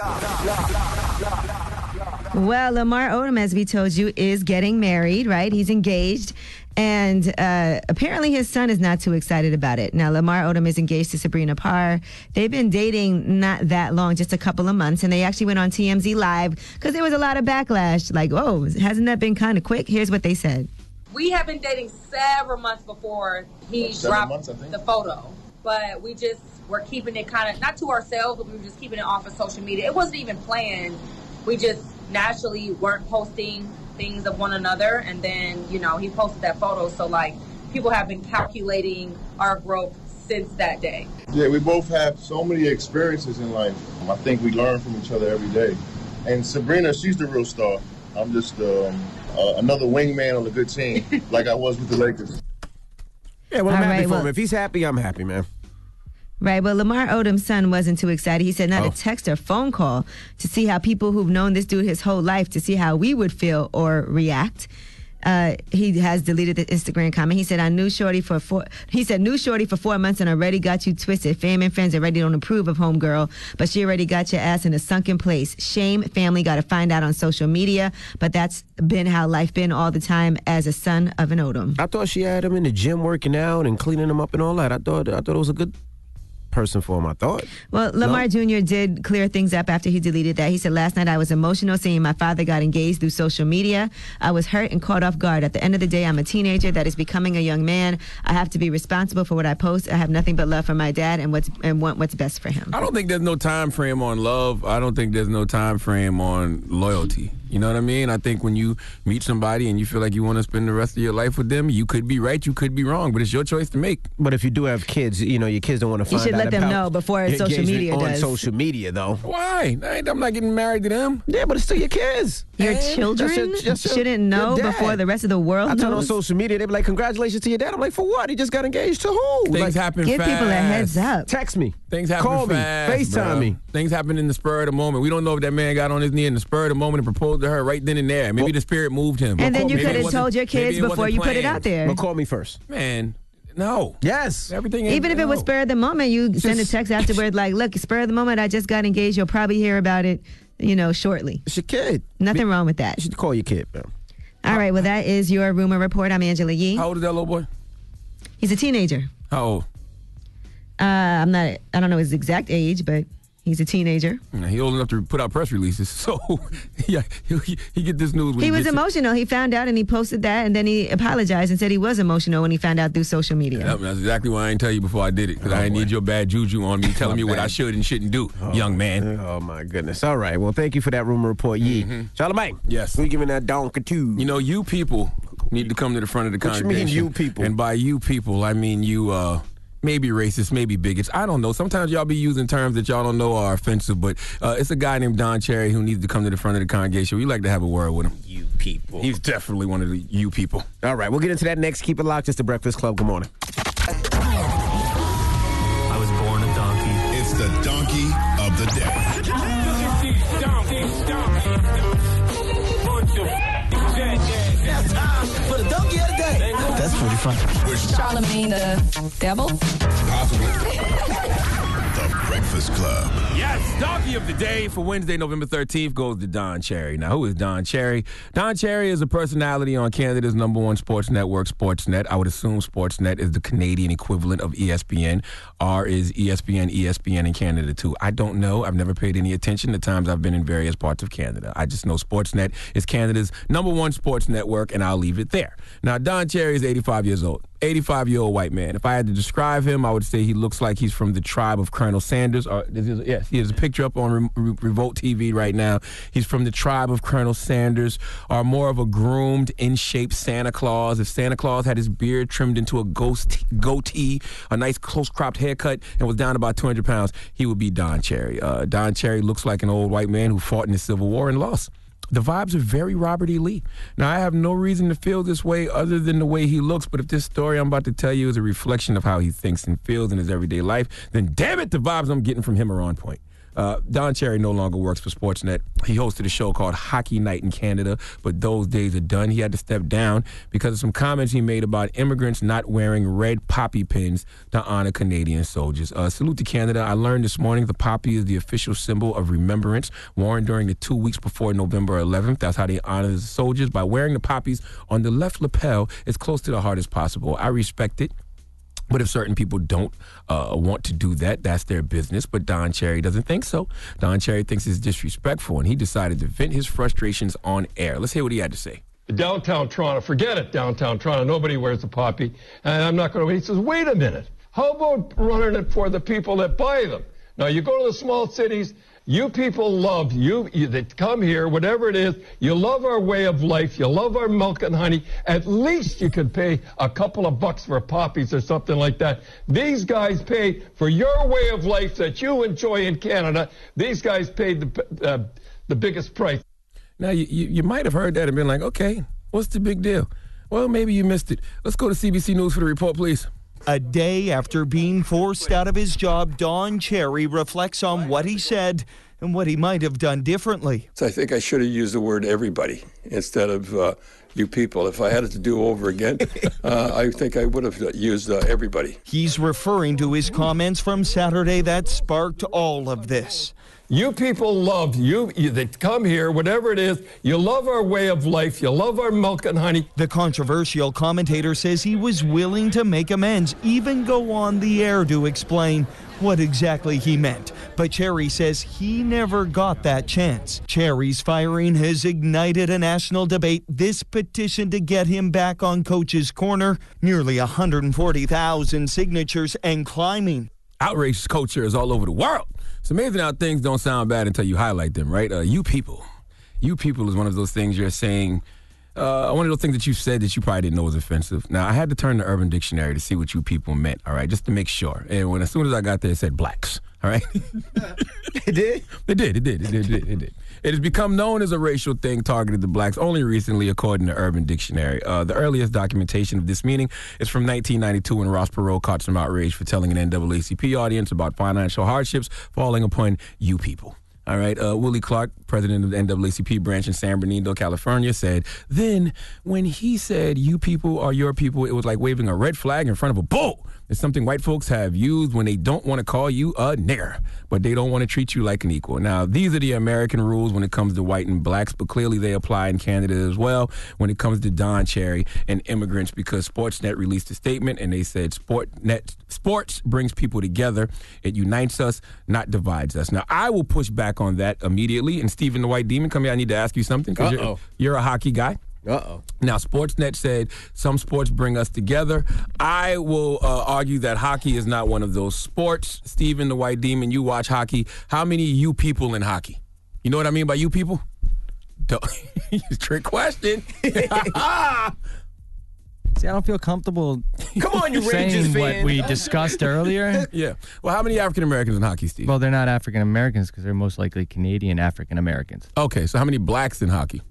Well, Lamar Odom, as we told you, is getting married, right? He's engaged. And uh, apparently his son is not too excited about it. Now, Lamar Odom is engaged to Sabrina Parr. They've been dating not that long, just a couple of months. And they actually went on TMZ Live because there was a lot of backlash. Like, oh, hasn't that been kind of quick? Here's what they said. We have been dating several months before he Seven dropped months, the photo. But we just were keeping it kind of not to ourselves, but we were just keeping it off of social media. It wasn't even planned. We just naturally weren't posting things of one another, and then you know he posted that photo. So like people have been calculating our growth since that day. Yeah, we both have so many experiences in life. I think we learn from each other every day. And Sabrina, she's the real star. I'm just um, uh, another wingman on a good team, like I was with the Lakers. Yeah, well, I'm All happy right, for well- him. If he's happy, I'm happy, man. Right, but Lamar Odom's son wasn't too excited. He said not Oh. a text or phone call to see how people who've known this dude his whole life to see how we would feel or react. Uh, he has deleted the Instagram comment. He said, "I knew Shorty for four." He said, "Knew Shorty for four months and already got you twisted. Fam and friends already don't approve of homegirl, but she already got your ass in a sunken place. Shame, family got to find out on social media. But that's been how life been all the time as a son of an Odom. I thought she had him in the gym working out and cleaning him up and all that. I thought I thought it was a good person for him. I thought. Well, Lamar Jr. did clear things up after he deleted that. He said, Last night I was emotional seeing my father got engaged through social media. I was hurt and caught off guard. At the end of the day, I'm a teenager that is becoming a young man. I have to be responsible for what I post. I have nothing but love for my dad and what's and want what's best for him. I don't think there's no time frame on love. I don't think there's no time frame on loyalty. You know what I mean? I think when you meet somebody and you feel like you want to spend the rest of your life with them, you could be right, you could be wrong, but it's your choice to make. But if you do have kids, you know your kids don't want to find. You should out let them know before your social engagement media on does. social media, though. Why? I ain't- I'm not getting married to them. Yeah, but it's still your kids. Your And children that's your- that's your- shouldn't know before the rest of the world I turn on social media, they be like, "Congratulations to your dad." I'm like, "For what? He just got engaged to who?" Things like, happen Give fast. people a heads up. Text me. Things happen Call me. fast, FaceTime bro. me. Things happen in the spur of the moment. We don't know if that man got on his knee in the spur of the moment and proposed to her right then and there. Maybe the spirit moved him. And then you could have told your kids before wasn't you put it out there. But call me first. Man, no. Yes. Everything. Even if it was spur of the moment, you send a text afterward like, "Look, spur of the moment. I just got engaged. You'll probably hear about it, you know, shortly." It's your kid. Nothing wrong with that. You should call your kid, man. All right. Well, that is your rumor report. I'm Angela Yee. How old is that little boy? He's a teenager. How old? Uh, I'm not. I don't know his exact age, but he's a teenager. Yeah, He old enough to put out press releases, so yeah, he, he, he get this news. When He was gets it. emotional. He found out and he posted that, and then he apologized and said he was emotional when he found out through social media. Yep, that's exactly why I didn't tell you before I did it, because I didn't need your bad juju on me telling me what I should and shouldn't do, young man. Oh my goodness. All right. Well, thank you for that rumor report, Yee. Charlamagne. Mm-hmm. Yes. We giving that donkey too. You know, you people need to come to the front of the What you mean, you people? And by you people, I mean you. uh Maybe racist, maybe bigots. I don't know. Sometimes y'all be using terms that y'all don't know are offensive, but uh, it's a guy named Don Cherry who needs to come to the front of the congregation. We like to have a word with him. You people. He's definitely one of the you people. All right. We'll get into that next. Keep it locked. It's the Breakfast Club. Good morning. Pretty funny. Charlamagne the devil. The Breakfast Club. Yes, donkey of the day for Wednesday, November 13th goes to Don Cherry. Now, who is Don Cherry? Don Cherry is a personality on Canada's number one sports network, Sportsnet. I would assume Sportsnet is the Canadian equivalent of ESPN. R is ESPN, ESPN in Canada too. I don't know. I've never paid any attention the times I've been in various parts of Canada. I just know Sportsnet is Canada's number one sports network, and I'll leave it there. Now, Don Cherry is 85 years old. 85 year old white man. If I had to describe him, I would say he looks like he's from the tribe of Colonel Sanders. Or, yes, he has a picture up on Re- Re- Revolt TV right now. He's from the tribe of Colonel Sanders, or more of a groomed, in shape Santa Claus. If Santa Claus had his beard trimmed into a ghost goatee, a nice close cropped haircut, and was down about 200 pounds, he would be Don Cherry. Uh, Don Cherry looks like an old white man who fought in the Civil War and lost. The vibes are very Robert E. Lee. Now, I have no reason to feel this way other than the way he looks, but if this story I'm about to tell you is a reflection of how he thinks and feels in his everyday life, then damn it, the vibes I'm getting from him are on point. Uh, Don Cherry no longer works for Sportsnet. He hosted a show called Hockey Night in Canada, but those days are done. He had to step down because of some comments he made about immigrants not wearing red poppy pins to honor Canadian soldiers. Uh, salute to Canada. I learned this morning the poppy is the official symbol of remembrance worn during the two weeks before November 11th. That's how they honor the soldiers by wearing the poppies on the left lapel as close to the heart as possible. I respect it. But if certain people don't uh, want to do that, that's their business. But Don Cherry doesn't think so. Don Cherry thinks it's disrespectful, and he decided to vent his frustrations on air. Let's hear what he had to say. Downtown Toronto, forget it, downtown Toronto. Nobody wears a poppy. And I'm not going to. He says, wait a minute. How about running it for the people that buy them? Now, you go to the small cities, you people love you, you that come here, whatever it is, you love our way of life, you love our milk and honey. At least you could pay a couple of bucks for poppies or something like that. These guys pay for your way of life that you enjoy in Canada. These guys paid the, uh, the biggest price. Now, you, you, you might have heard that and been like, okay, what's the big deal? Well, maybe you missed it. Let's go to CBC News for the report, please. A day after being forced out of his job, Don Cherry reflects on what he said and what he might have done differently. So I think I should have used the word everybody instead of uh, you people. If I had it to do over again, uh, I think I would have used uh, everybody. He's referring to his comments from Saturday that sparked all of this. You people love you, you that come here, whatever it is. You love our way of life. You love our milk and honey. The controversial commentator says he was willing to make amends, even go on the air to explain what exactly he meant. But Cherry says he never got that chance. Cherry's firing has ignited a national debate. This petition to get him back on coach's corner, nearly 140,000 signatures and climbing. Outraged culture is all over the world. It's amazing how things don't sound bad until you highlight them, right? Uh, you people. You people is one of those things you're saying. Uh, one of those things that you said that you probably didn't know was offensive. Now I had to turn to Urban Dictionary to see what you people meant. All right, just to make sure. And when as soon as I got there, it said blacks. All right. it did. It did. It did. It did. It did. It did. It has become known as a racial thing targeted to blacks only recently, according to Urban Dictionary. Uh, the earliest documentation of this meaning is from 1992 when Ross Perot caught some outrage for telling an NAACP audience about financial hardships falling upon you people. All right. Uh, Willie Clark, president of the NAACP branch in San Bernardino, California, said, Then when he said, You people are your people, it was like waving a red flag in front of a bull. It's something white folks have used when they don't want to call you a nigger, but they don't want to treat you like an equal. Now, these are the American rules when it comes to white and blacks, but clearly they apply in Canada as well when it comes to Don Cherry and immigrants because Sportsnet released a statement and they said Sportsnet sports brings people together. It unites us, not divides us. Now, I will push back on that immediately. And Stephen the White Demon, come here. I need to ask you something because you're, you're a hockey guy. Uh oh. Now, Sportsnet said some sports bring us together. I will uh, argue that hockey is not one of those sports. Steven, the White Demon, you watch hockey. How many you people in hockey? You know what I mean by you people? Don't- Trick question. See, I don't feel comfortable. Come on, you saying Rangers what fan. we discussed earlier. yeah. Well, how many African Americans in hockey, Steve? Well, they're not African Americans because they're most likely Canadian African Americans. Okay, so how many blacks in hockey?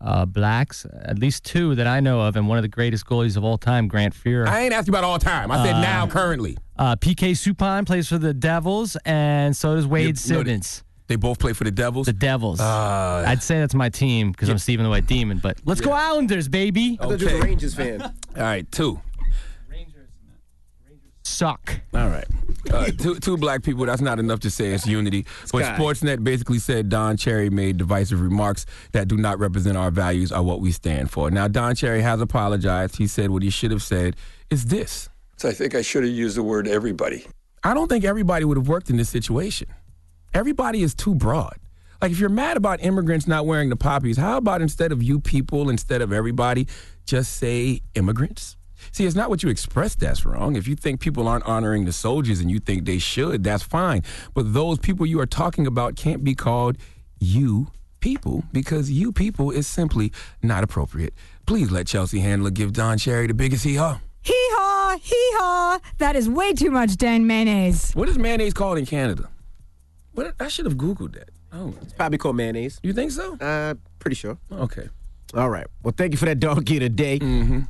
Uh, blacks, at least two that I know of, and one of the greatest goalies of all time, Grant Fuhr. I ain't asking about all time. I said Uh, now, currently. Uh, PK Subban plays for the Devils, and so does Wade You- no, they- Simmonds. They both play for the Devils. The Devils. Uh, I'd say that's my team because I'm Stephen the White Demon. But let's go Islanders, baby. I thought you were a Rangers fan. All right, two. Suck. All right. Uh, two, two black people, that's not enough to say it's unity. But Sky. Sportsnet basically said Don Cherry made divisive remarks that do not represent our values or what we stand for. Now, Don Cherry has apologized. He said what he should have said is this. So I think I should have used the word everybody. I don't think everybody would have worked in this situation. Everybody is too broad. Like, if you're mad about immigrants not wearing the poppies, how about instead of you people, instead of everybody, just say immigrants? See, it's not what you express that's wrong. If you think people aren't honoring the soldiers and you think they should, that's fine. But those people you are talking about can't be called you people because you people is simply not appropriate. Please let Chelsea Handler give Don Cherry the biggest hee haw. Hee haw, hee haw. That is way too much Dan mayonnaise. What is mayonnaise called in Canada? What I should have Googled that. Oh, It's probably called mayonnaise. you think so? Uh, pretty sure. Okay. All right. Well, thank you for that donkey of the day. Mm-hmm.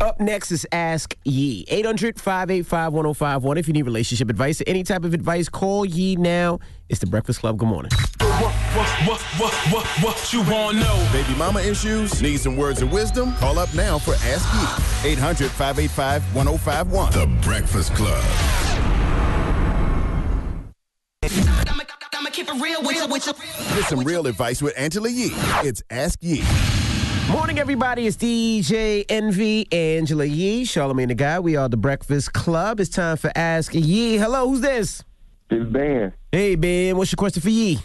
Up next is Ask Yee. 800 585 1051. If you need relationship advice or any type of advice, call Yee now. It's the Breakfast Club. Good morning. What, what, what, what, what you want to know? Baby mama issues? Need some words of wisdom? Call up now for Ask Yee. 800 585 1051. The Breakfast Club. I'ma keep it real with you. Get some real advice with Angela Yee. It's Ask Yee. Morning, everybody. It's DJ Envy, Angela Yee, Charlamagne tha God. We are the Breakfast Club. It's time for Ask Yee. Hello, who's this? It's Ben. Hey, Ben. What's your question for Yee?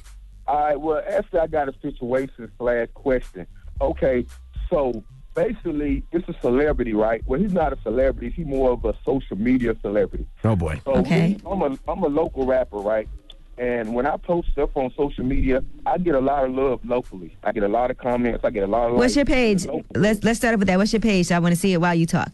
All right. Well, actually, I got a situation slash question. Okay, so basically, it's a celebrity, right? Well, he's not a celebrity. He's more of a social media celebrity. Oh, boy. So Okay. I'm a I'm a local rapper, right? And when I post stuff on social media, I get a lot of love locally. I get a lot of comments. I get a lot of. What's your page? Let's let's start off with that. What's your page? I want to see it while you talk.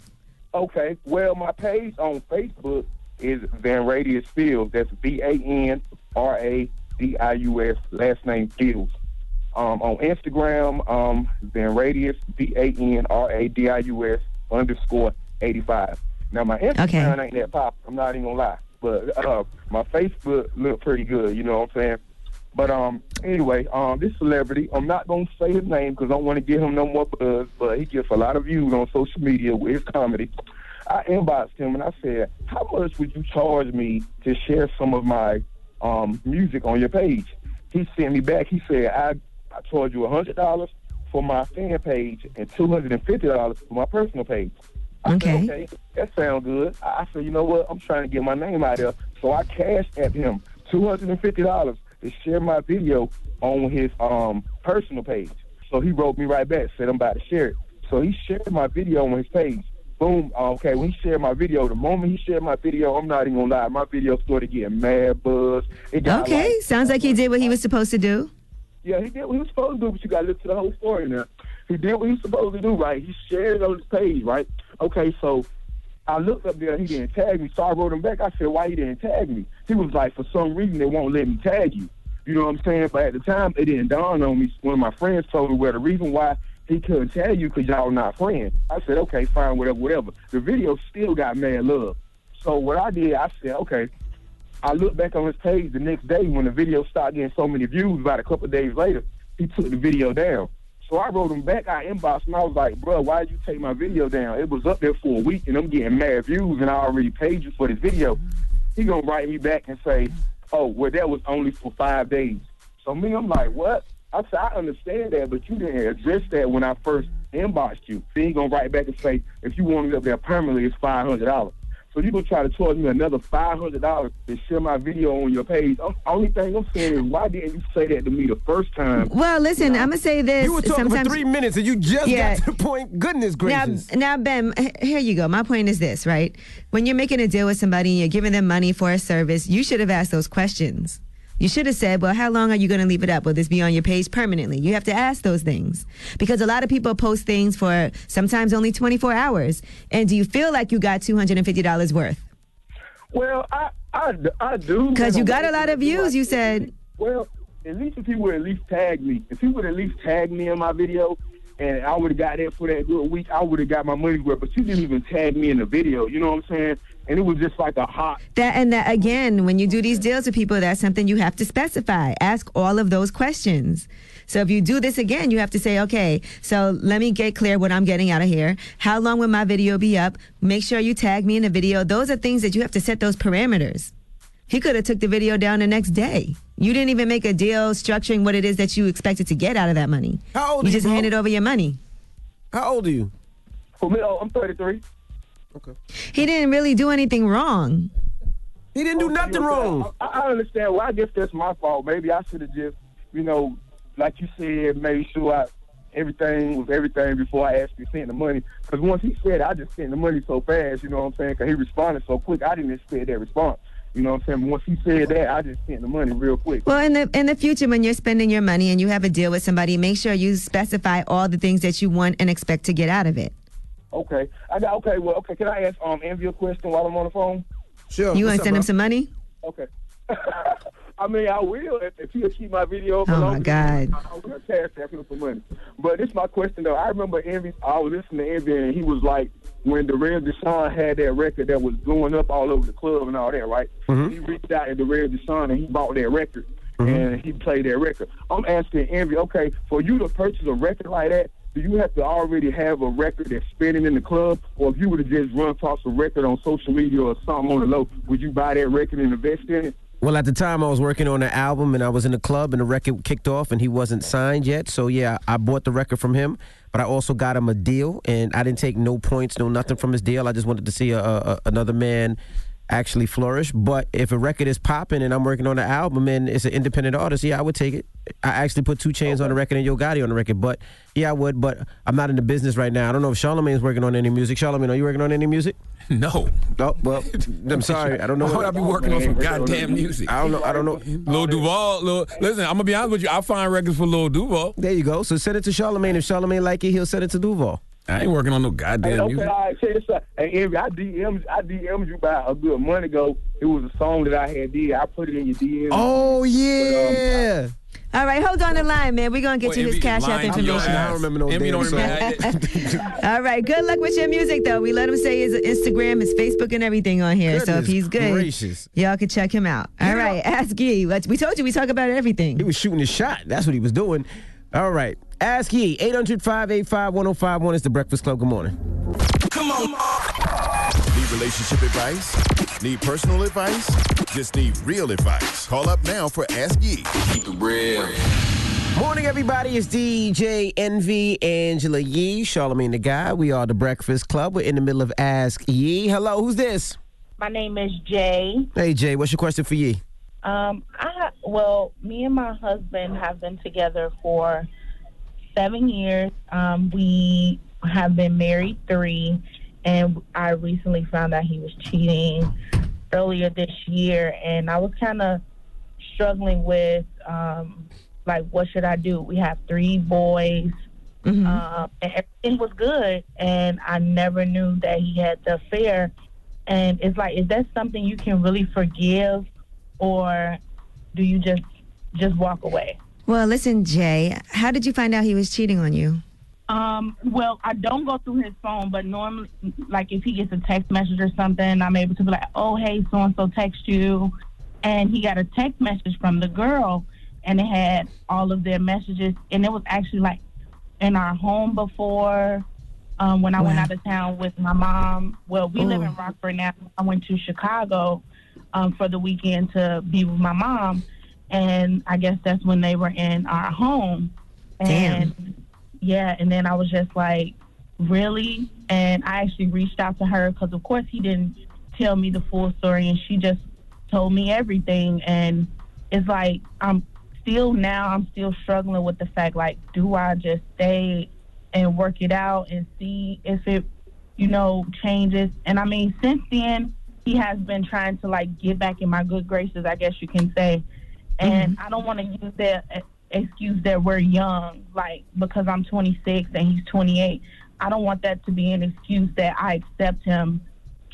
Okay. Well, my page on Facebook is Van Radius Fields. That's V A N R A D I U S. Last name Fields. Um, on Instagram, um, Van Radius V A N R A D I U S underscore eighty five. Now my Instagram ain't that pop. I'm not even gonna lie, but uh, my Facebook look pretty good. You know what I'm saying? But um, anyway, um, this celebrity, I'm not gonna say his name because I don't want to give him no more buzz. But he gets a lot of views on social media with his comedy. I inboxed him and I said, "How much would you charge me to share some of my um music on your page?" He sent me back. He said, "I I charge you a hundred dollars for my fan page and two hundred and fifty dollars for my personal page." Okay. Said, okay, that sounds good. I said, you know what? I'm trying to get my name out there. So I cashed at him two hundred and fifty dollars to share my video on his um personal page. So he wrote me right back, said I'm about to share it. So he shared my video on his page. Boom. uh, Okay, when he shared my video, the moment he shared my video, I'm not even gonna lie, my video started getting mad buzz. Okay, like- sounds like he did what he was supposed to do. yeah, he did what he was supposed to do, but you gotta listen to the whole story now. He did what he was supposed to do, right? He shared it on his page, right? Okay, so I looked up there, he didn't tag me, so I wrote him back. I said, Why he didn't tag me? He was like, For some reason they won't let me tag you. You know what I'm saying? But at the time it didn't dawn on me. One of my friends told me well the reason why he couldn't tag you because y'all not friends. I said, Okay, fine, whatever, whatever. The video still got mad love. So what I did, I said, Okay, I looked back on his page the next day when the video started getting so many views. About a couple days later, he took the video down. So I wrote him back. I inboxed him. I was like, "Bro, why did you take my video down? It was up there for a week, and I'm getting mad views, and I already paid you for this video." He gonna write me back and say, "Oh, well, that was only for five days." So me, I'm like, "What?" I said, "I understand that, but you didn't address that when I first inboxed you." Then he gonna write back and say, "If you want it up there permanently, it's five hundred dollars." So you gonna try to charge me another five hundred dollars to share my video on your page? Only thing I'm saying is, why didn't you say that to me the first time? Well, listen, I'm gonna say this. You were talking Sometimes- for three minutes and you just Yeah. got to the point. Goodness gracious. now, now, Ben, here you go. My point is this, right? When you're making a deal with somebody and you're giving them money for a service, you should have asked those questions. You should have said, well, how long are you going to leave it up? Will this be on your page permanently? You have to ask those things because a lot of people post things for sometimes only 24 hours. And do you feel like you got $250 worth? Well, I I, I do. Because you got a lot of views, you said. Well, at least if he would at least tag me, if he would at least tag me in my video, and I would have got that for that good week, I would have got my money's worth. But you didn't even tag me in the video. You know what I'm saying? And it was just like a hot. That and that again, when you do these deals with people, that's something you have to specify. Ask all of those questions. So if you do this again, you have to say, okay, so let me get clear what I'm getting out of here. How long will my video be up? Make sure you tag me in the video. Those are things that you have to set those parameters. He could have took the video down the next day. You didn't even make a deal structuring what it is that you expected to get out of that money. How old you are you, just handed over your money. How old are you? For me, oh, I'm 33. Okay. He didn't really do anything wrong. He didn't do nothing wrong. I, I understand. Well, I guess that's my fault. Maybe I should have just, you know, like you said, made sure I everything was everything before I asked actually sent the money. Because once he said, it, I just sent the money so fast. You know what I'm saying? Because he responded so quick. I didn't expect that response. You know what I'm saying? Once he said that, I just sent the money real quick. Well, in the in the future, when you're spending your money and you have a deal with somebody, make sure you specify all the things that you want and expect to get out of it. Okay. I got okay. Well, okay. Can I ask um Envy a question while I'm on the phone? Sure. you want to send him some money? Okay. I mean, I will if, if he'll keep my video. up Oh, my God. I, I will cash that him for money. But this is my question though. I remember Envy. I was listening to Envy, and he was like, when Darrell Deshaun had that record that was blowing up all over the club and all that, right? Mhm. He reached out to Darrell Deshaun and he bought that record. And he played that record. I'm asking Envy, okay, for you to purchase a record like that, do you have to already have a record that's spinning in the club? Or if you would have just run across a record on social media or something on the low, would you buy that record and invest in it? Well, at the time, I was working on an album and I was in a club and the record kicked off and he wasn't signed yet. So, yeah, I bought the record from him, but I also got him a deal and I didn't take no points, no nothing from his deal. I just wanted to see a, a, another man actually flourish. But if a record is popping and I'm working on an album and it's an independent artist, yeah, I would take it. I actually put 2 Chainz on the record and Yo Gotti on the record, but yeah, I would. But I'm not in the business right now. I don't know if Charlamagne's working on any music. Charlamagne, are you working on any music? No. No, well, I'm sorry. I don't know. Why would I be working on some goddamn music? I don't know. I don't know. Lil Duval, Lil, listen, I'm gonna be honest with you. I find records for Lil Duval. There you go. So send it to Charlamagne. If Charlamagne like it, he'll send it to Duval. I ain't working on no Hey, goddamn okay, music. all right, check this out. Hey, Envy, I DM'd, I DM'd you about a good month ago. It was a song that I had did. I put it in your DM. Oh um, yeah. All right, hold on the line, man. We're gonna get Boy, you his cash app lying your information. I don't remember no Envy damn don't even song. All right, good luck with your music, though. We let him say his Instagram, his Facebook, and everything on here. so if he's good, gracious. y'all can check him out. All right, ask Yee. Let's- We told you we talk about everything. He was shooting his shot. That's what he was doing. All right. Ask Yee. 800 585 1051 is the Breakfast Club. Good morning. Come on. Need relationship advice? Need personal advice? Just need real advice. Call up now for Ask Yee. Keep it real. Morning, everybody. It's DJ Envy, Angela Yee, Charlamagne tha God. We are the Breakfast Club. We're in the middle of Ask Yee. Hello, who's this? My name is Jay. Hey, Jay, what's your question for Yee? Um, I well, me and my husband have been together for seven years. Um, we have been married three, and I recently found out he was cheating earlier this year, and I was kind of struggling with um, like what should I do? We have three boys. Um, and everything was good, and I never knew that he had the affair. And it's like, is that something you can really forgive, or do you just just walk away? Well, listen, Jay. How did you find out he was cheating on you? Um, well, I don't go through his phone, but normally, like if he gets a text message or something, I'm able to be like, "Oh, hey, so and so text you," and he got a text message from the girl, and it had all of their messages, and it was actually like in our home before. Um, when I went out of town with my mom, well, we live in. Rockford now. I went to Chicago um, for the weekend to be with my mom, and I guess that's when they were in our home. And yeah, and then I was just like, really? And I actually reached out to her because, of course, he didn't tell me the full story, and she just told me everything. And it's like I'm still now I'm still struggling with the fact like, do I just stay and work it out and see if it, you know, changes? And I mean, since then, he has been trying to like get back in my good graces, I guess you can say. And mm-hmm. I don't want to use that excuse that we're young, like because I'm 26 and he's 28. I don't want that to be an excuse that I accept him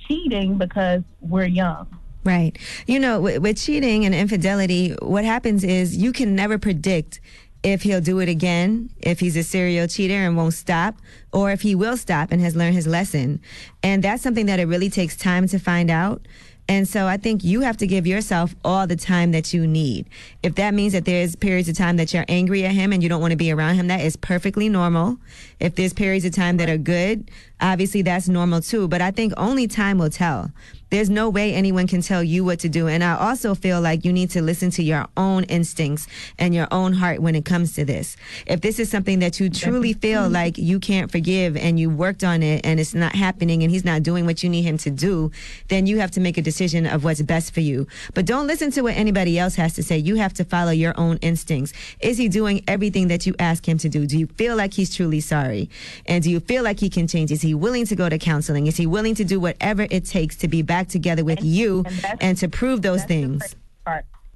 cheating because we're young. Right. You know, with, with cheating and infidelity, what happens is you can never predict if he'll do it again, if he's a serial cheater and won't stop, or if he will stop and has learned his lesson. And that's something that it really takes time to find out. And so I think you have to give yourself all the time that you need. If that means that there's periods of time that you're angry at him and you don't want to be around him, that is perfectly normal. If there's periods of time that are good, obviously that's normal too. But I think only time will tell. There's no way anyone can tell you what to do. And I also feel like you need to listen to your own instincts and your own heart when it comes to this. If this is something that you truly feel like you can't forgive and you worked on it and it's not happening and he's not doing what you need him to do, then you have to make a decision of what's best for you. But don't listen to what anybody else has to say. You have to follow your own instincts. Is he doing everything that you ask him to do? Do you feel like he's truly sorry? And do you feel like he can change? Is he willing to go to counseling? Is he willing to do whatever it takes to be back together with you that's- and to prove those things?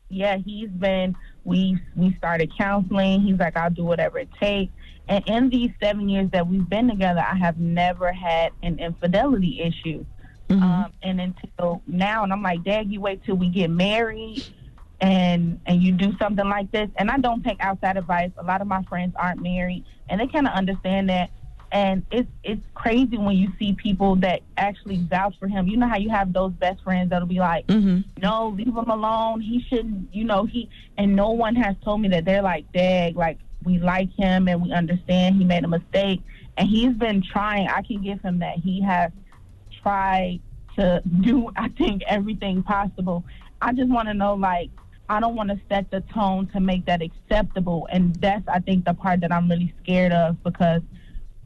Yeah, he's been. We we started counseling. He's like, I'll do whatever it takes. And in these seven years that we've been together, I have never had an infidelity issue. Um, and until now, and I'm like, Dad, you wait till we get married, and and you do something like this. And I don't take outside advice. A lot of my friends aren't married, and they kind of understand that. And it's it's crazy when you see people that actually vouch for him. You know how you have those best friends that'll be like, mm-hmm. no, leave him alone. He shouldn't, you know, he, and no one has told me that they're like, Dag, like, we like him and we understand he made a mistake. And he's been trying, I can give him that. He has tried to do, I think, everything possible. I just want to know, like, I don't want to set the tone to make that acceptable. And that's, I think, the part that I'm really scared of because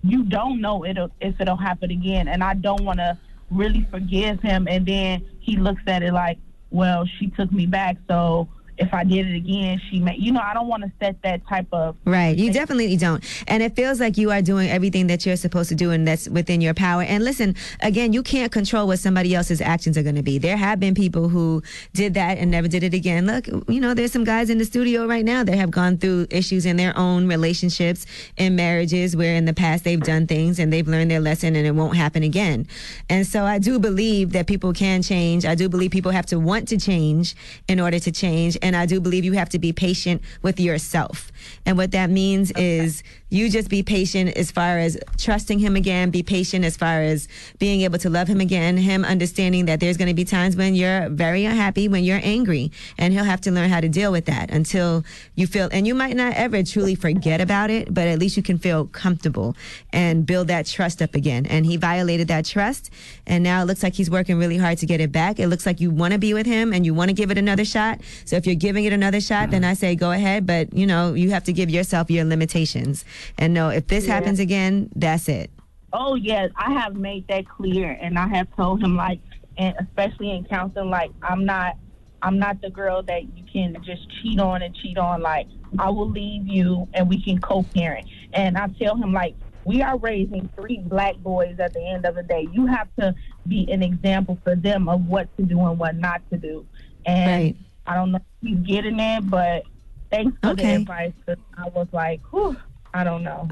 you don't know it'll, if it'll happen again. And I don't want to really forgive him. And then he looks at it like, well, she took me back, so if I did it again, she may, you know, I don't want to set that type of. Right. You definitely don't. And it feels like you are doing everything that you're supposed to do and that's within your power. And listen, again, you can't control what somebody else's actions are going to be. There have been people who did that and never did it again. Look, you know, there's some guys in the studio right now that have gone through issues in their own relationships and marriages where in the past they've done things and they've learned their lesson and it won't happen again. And so I do believe that people can change. I do believe people have to want to change in order to change. And I do believe you have to be patient with yourself. And what that means is you just be patient as far as trusting him again, be patient as far as being able to love him again, him understanding that there's going to be times when you're very unhappy, when you're angry, and he'll have to learn how to deal with that until you feel, and you might not ever truly forget about it, but at least you can feel comfortable and build that trust up again. And he violated that trust, and now it looks like he's working really hard to get it back. It looks like you want to be with him and you want to give it another shot. So if you're giving it another shot, then mm-hmm. I say go ahead, but you know, you have to give yourself your limitations and know if this Yeah. happens again, that's it. Oh yes, I have made that clear, and I have told him like, and especially in counseling, like I'm not, I'm not the girl that you can just cheat on and cheat on. Like I will leave you, and we can co-parent. And I tell him like, we are raising three black boys. At the end of the day, you have to be an example for them of what to do and what not to do. And I don't know if he's getting it, but thanks for the Okay. advice. 'cause I was like, whew, I don't know.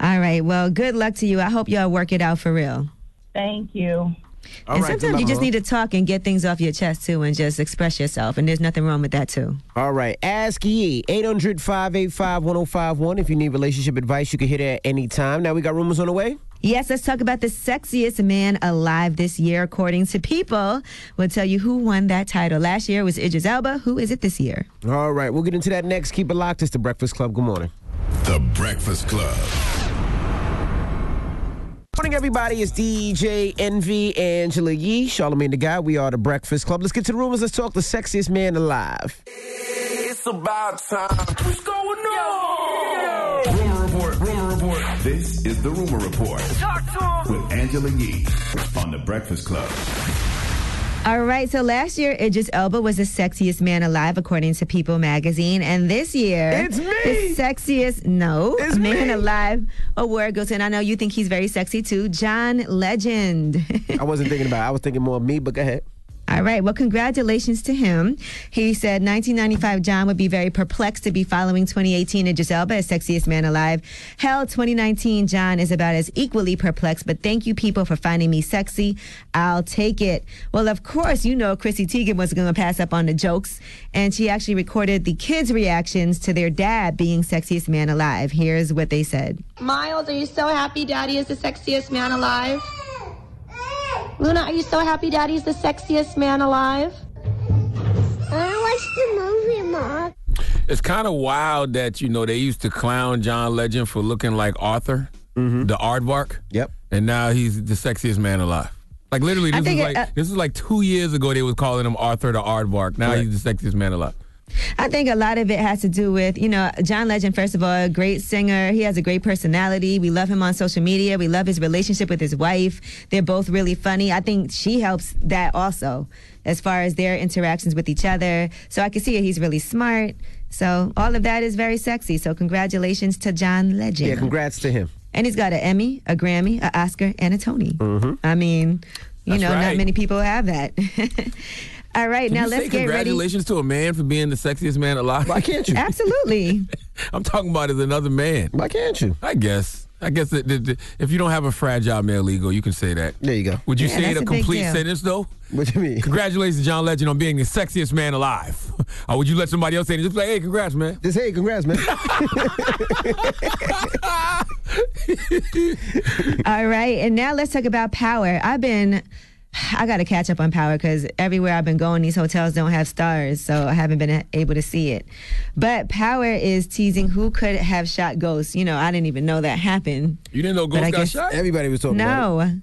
All right. Well, good luck to you. I hope y'all work it out for real. Thank you. All and right, sometimes you just need to talk and get things off your chest too and just express yourself. And there's nothing wrong with that too. All right. Ask Yee. 800 585 1051. If you need relationship advice, you can hit it at any time. Now we got rumors on the way. Yes, let's talk about the sexiest man alive this year, according to People. We'll tell you who won that title. Last year was Idris Elba. Who is it this year? All right. We'll get into that next. Keep it locked. It's the Breakfast Club. Good morning. The Breakfast Club. Morning, everybody. It's DJ Envy, Angela Yee, Charlamagne tha God. We are the Breakfast Club. Let's get to the rumors. Let's talk the sexiest man alive. It's about time. What's going on? The rumor report Talk to him. with Angela Yee on the Breakfast Club. All right, so last year Idris Elba was the sexiest man alive according to People magazine, and this year It's me! the sexiest no It's man me! alive award goes to, and I know you think he's very sexy too, John Legend. I wasn't thinking about it. I was thinking more of me, but go ahead. All right. Well, congratulations to him. He said 1995 John would be very perplexed to be following 2018 and Elba as sexiest man alive. Hell, 2019 John is about as equally perplexed, but thank you people for finding me sexy. I'll take it. Well, of course, you know Chrissy Teigen was going to pass up on the jokes, and she actually recorded the kids' reactions to their dad being sexiest man alive. Here's what they said. Miles, are you so happy Daddy is the sexiest man alive? Luna, are you so happy Daddy's the sexiest man alive? I watched the movie, Mom. It's kind of wild that you know they used to clown John Legend for looking like Arthur, the aardvark. Yep. And now he's the sexiest man alive. Like literally, this is think it- like uh, this is like two years ago they was calling him Arthur the aardvark. Now Right. he's the sexiest man alive. I think a lot of it has to do with, you know, John Legend, first of all, a great singer. He has a great personality. We love him on social media. We love his relationship with his wife. They're both really funny. I think she helps that also as far as their interactions with each other. So I can see it. He's really smart. So all of that is very sexy. So congratulations to John Legend. Yeah, congrats to him. And he's got an Emmy, a Grammy, an Oscar, and a Tony. Mm-hmm. I mean, you That's know, right. not many people have that. all right, Can now you let's say get ready. congratulations to a man for being the sexiest man alive? Why can't you? Absolutely. I'm talking about as another man. Why can't you? I guess. I guess that, that- that if you don't have a fragile male ego, you can say that. There you go. Would you Yeah, say it a a complete sentence though? What do you mean? Congratulations, John Legend, on being the sexiest man alive. or would you let somebody else say it? Just be like, hey, congrats, man. Just hey, congrats, man. All right, and now let's talk about power. I've been, I got to catch up on power because everywhere I've been going, these hotels don't have stars, so I haven't been able to see it. But power is teasing who could have shot Ghost. You know, I didn't even know that happened. You didn't know Ghost I got guess- shot? Everybody was talking about it. No.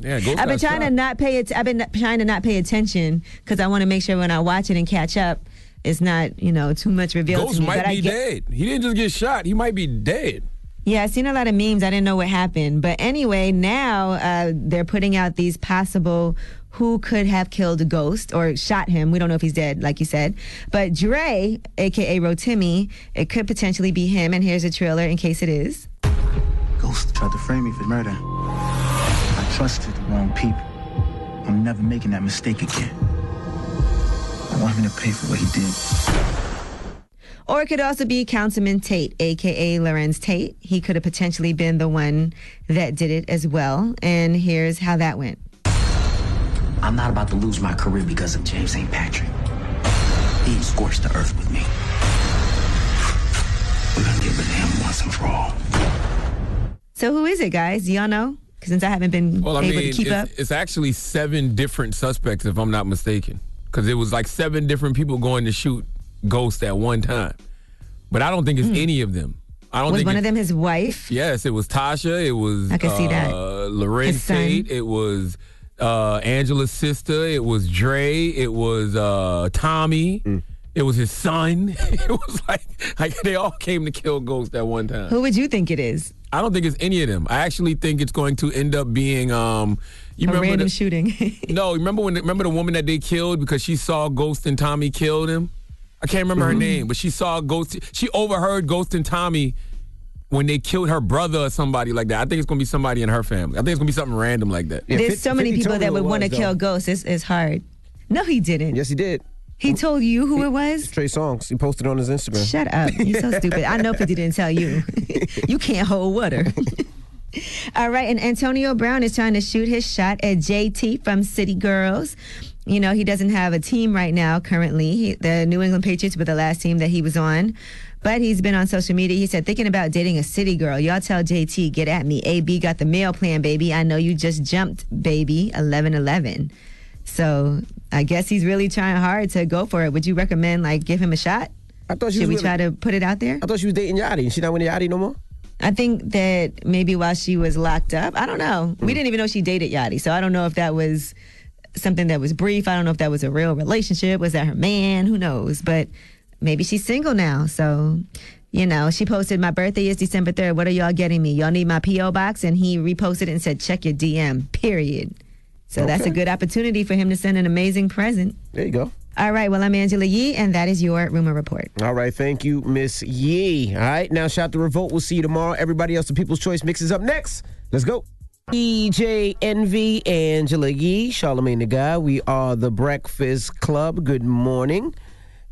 Yeah, Ghost I've been got trying to not pay it. I've been trying to not pay attention because I want to make sure when I watch it and catch up, it's not you know too much revealed Ghost to me. might but I be get, dead. He didn't just get shot. He might be dead. Yeah, I've seen a lot of memes. I didn't know what happened. But anyway, now uh, they're putting out these possible who could have killed Ghost or shot him. We don't know if he's dead, like you said. But Dre, aka Rotimi, it could potentially be him. And here's a trailer in case it is. Ghost tried to frame me for murder. I trusted the wrong people. I'm never making that mistake again. I want him to pay for what he did. Or it could also be Councilman Tate, aka Larenz Tate. He could have potentially been the one that did it as well. And here's how that went. I'm not about to lose my career because of James St. Patrick. He scorched the earth with me. We're gonna get rid of him once and for all. So who is it, guys? Do y'all know? 'Cause Since I haven't been Well, I able mean, to keep it's, up. it's actually seven different suspects, if I'm not mistaken, because it was like seven different people going to shoot Ghost at one time. But I don't think it's any of them. I don't. Was think one it- of them his wife? Yes, it was Tasha. It was I can see that. uh, Larenz Tate. It was uh, Angela's sister. It was Dre. It was uh, Tommy. Mm. It was his son. it was like like they all came to kill Ghost at one time. Who would you think it is? I don't think it's any of them. I actually think it's going to end up being um. You a remember random the, shooting. no, remember when remember the woman that they killed because she saw Ghost and Tommy killed him? I can't remember Mm-hmm. her name, but she saw Ghost she overheard Ghost and Tommy when they killed her brother or somebody like that. I think it's gonna be somebody in her family. I think it's gonna be something random like that. There's so many people that would want to kill Ghost. It's, it's hard. No, he didn't. Yes, he did. He told you who it was? Trey Songz. He posted on his Instagram. Shut up. You're so stupid. I know 50 didn't tell you. you can't hold water. All right, and Antonio Brown is trying to shoot his shot at JT from City Girls. You know, he doesn't have a team right now currently. He, the New England Patriots were the last team that he was on. But he's been on social media. He said, thinking about dating a city girl. Y'all tell JT, get at me. AB got the mail plan, baby. I know you just jumped, baby. 1111. So I guess he's really trying hard to go for it. Would you recommend, like, give him a shot? I thought she Should we try to put it out there? I thought she was dating Yachty. She not with Yachty no more? I think that maybe while she was locked up, I don't know. Hmm. We didn't even know she dated Yachty, so I don't know if that was something that was brief. I don't know if that was a real relationship. Was that her man? Who knows? But maybe she's single now. So, you know, she posted, "My birthday is December third. What are y'all getting me? Y'all need my PO box?" And he reposted it and said, "Check your DM." Period. So that's a good opportunity for him to send an amazing present. There you go. All right. Well, I'm Angela Yee, and that is your rumor report. All right, thank you, Miss Yee. All right, now shout to Revolt. We'll see you tomorrow. Everybody else, the People's Choice Mix is up next. Let's go. DJ Envy, Angela Yee, Charlamagne tha God. We are the Breakfast Club. Good morning.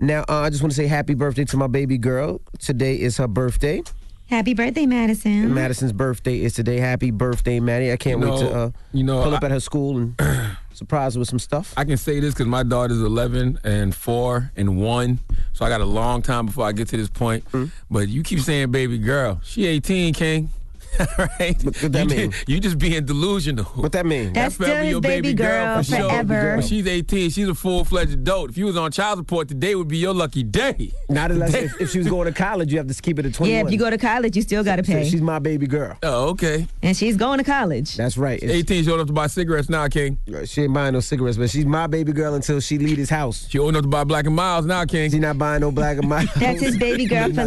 Now, uh, I just want to say happy birthday to my baby girl. Today is her birthday. Happy birthday, Madison. Madison's birthday is today. Happy birthday, Maddie. I can't You wait to know- uh, you know, pull up I- at her school and surprise her with some stuff. I can say this because my daughter's 11 and 4 and 1. So I got a long time before I get to this point. Mm. But you keep saying baby girl. She 18, King. right? What that you, mean? You just being delusional. What that mean? That's forever still his your baby girl for forever. When she's 18, she's a full-fledged adult. If you was on child support, today would be your lucky day. Not unless if, if she was going to college, you have to keep it at 21. Yeah, if you go to college, you still got to So pay. she's my baby girl. Oh, okay. and she's going to college. That's right. It's- 18, she old enough to buy cigarettes now, King. Uh, she ain't buying no cigarettes, but she's my baby girl until she leave his house. She old enough to buy Black and Miles now, King. She not buying no Black and Miles. That's his baby girl for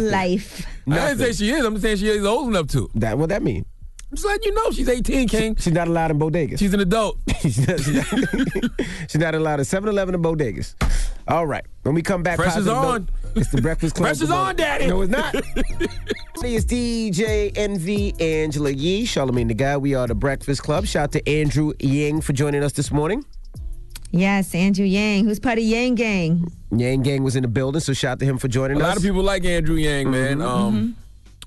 Nothing. I didn't say she is. I'm just saying she is old enough to. That what that mean? I'm just letting you know she's 18, King. She's not allowed in bodegas. She's an adult. she's, not, she's not- she's not allowed in 7-Eleven and bodegas. All right. When we come back, Pressure's on. note, It's the Breakfast Club. Pressure's on. Daddy. No, it's not. it's DJ Envy Angela Yee, Charlamagne tha God. We are the Breakfast Club. Shout out to Andrew Yang for joining us this morning. Yes, Andrew Yang, who's part of Yang Gang. Yang Gang was in the building, so shout out to him for A joining us. A lot of people like Andrew Yang, man. Mhm. Um,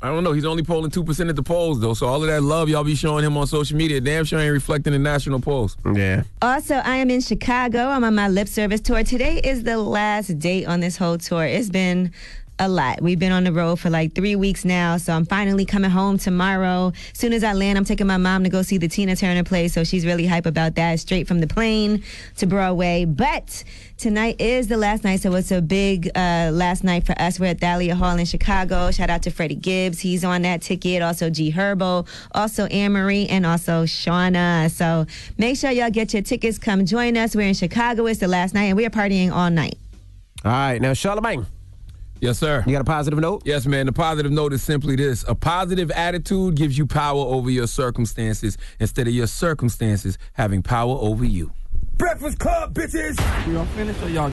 I don't know. He's only polling two percent at the polls, though. So all of that love y'all be showing him on social media, damn sure ain't reflecting the national polls. Yeah. Also, I am in Chicago. I'm on my lip service tour. Today is the last date on this whole tour. It's been a lot. We've been on the road for like three weeks now, so I'm finally coming home tomorrow. Soon as I land, I'm taking my mom to go see the Tina Turner play, so she's really hype about that. Straight from the plane to Broadway. But tonight is the last night, so it's a big uh, last night for us. We're at Thalia Hall in Chicago. Shout out to Freddie Gibbs. He's on that ticket. Also G Herbo, also Ann Marie, and also Shawnna. So make sure y'all get your tickets. Come join us. We're in Chicago. It's the last night, and we are partying all night. All right. Now, Charlamagne, Yes, sir. you got a positive note? Yes, man. The positive note is simply this a positive attitude gives you power over your circumstances instead of your circumstances having power over you. Breakfast Club, bitches. We all finished or y'all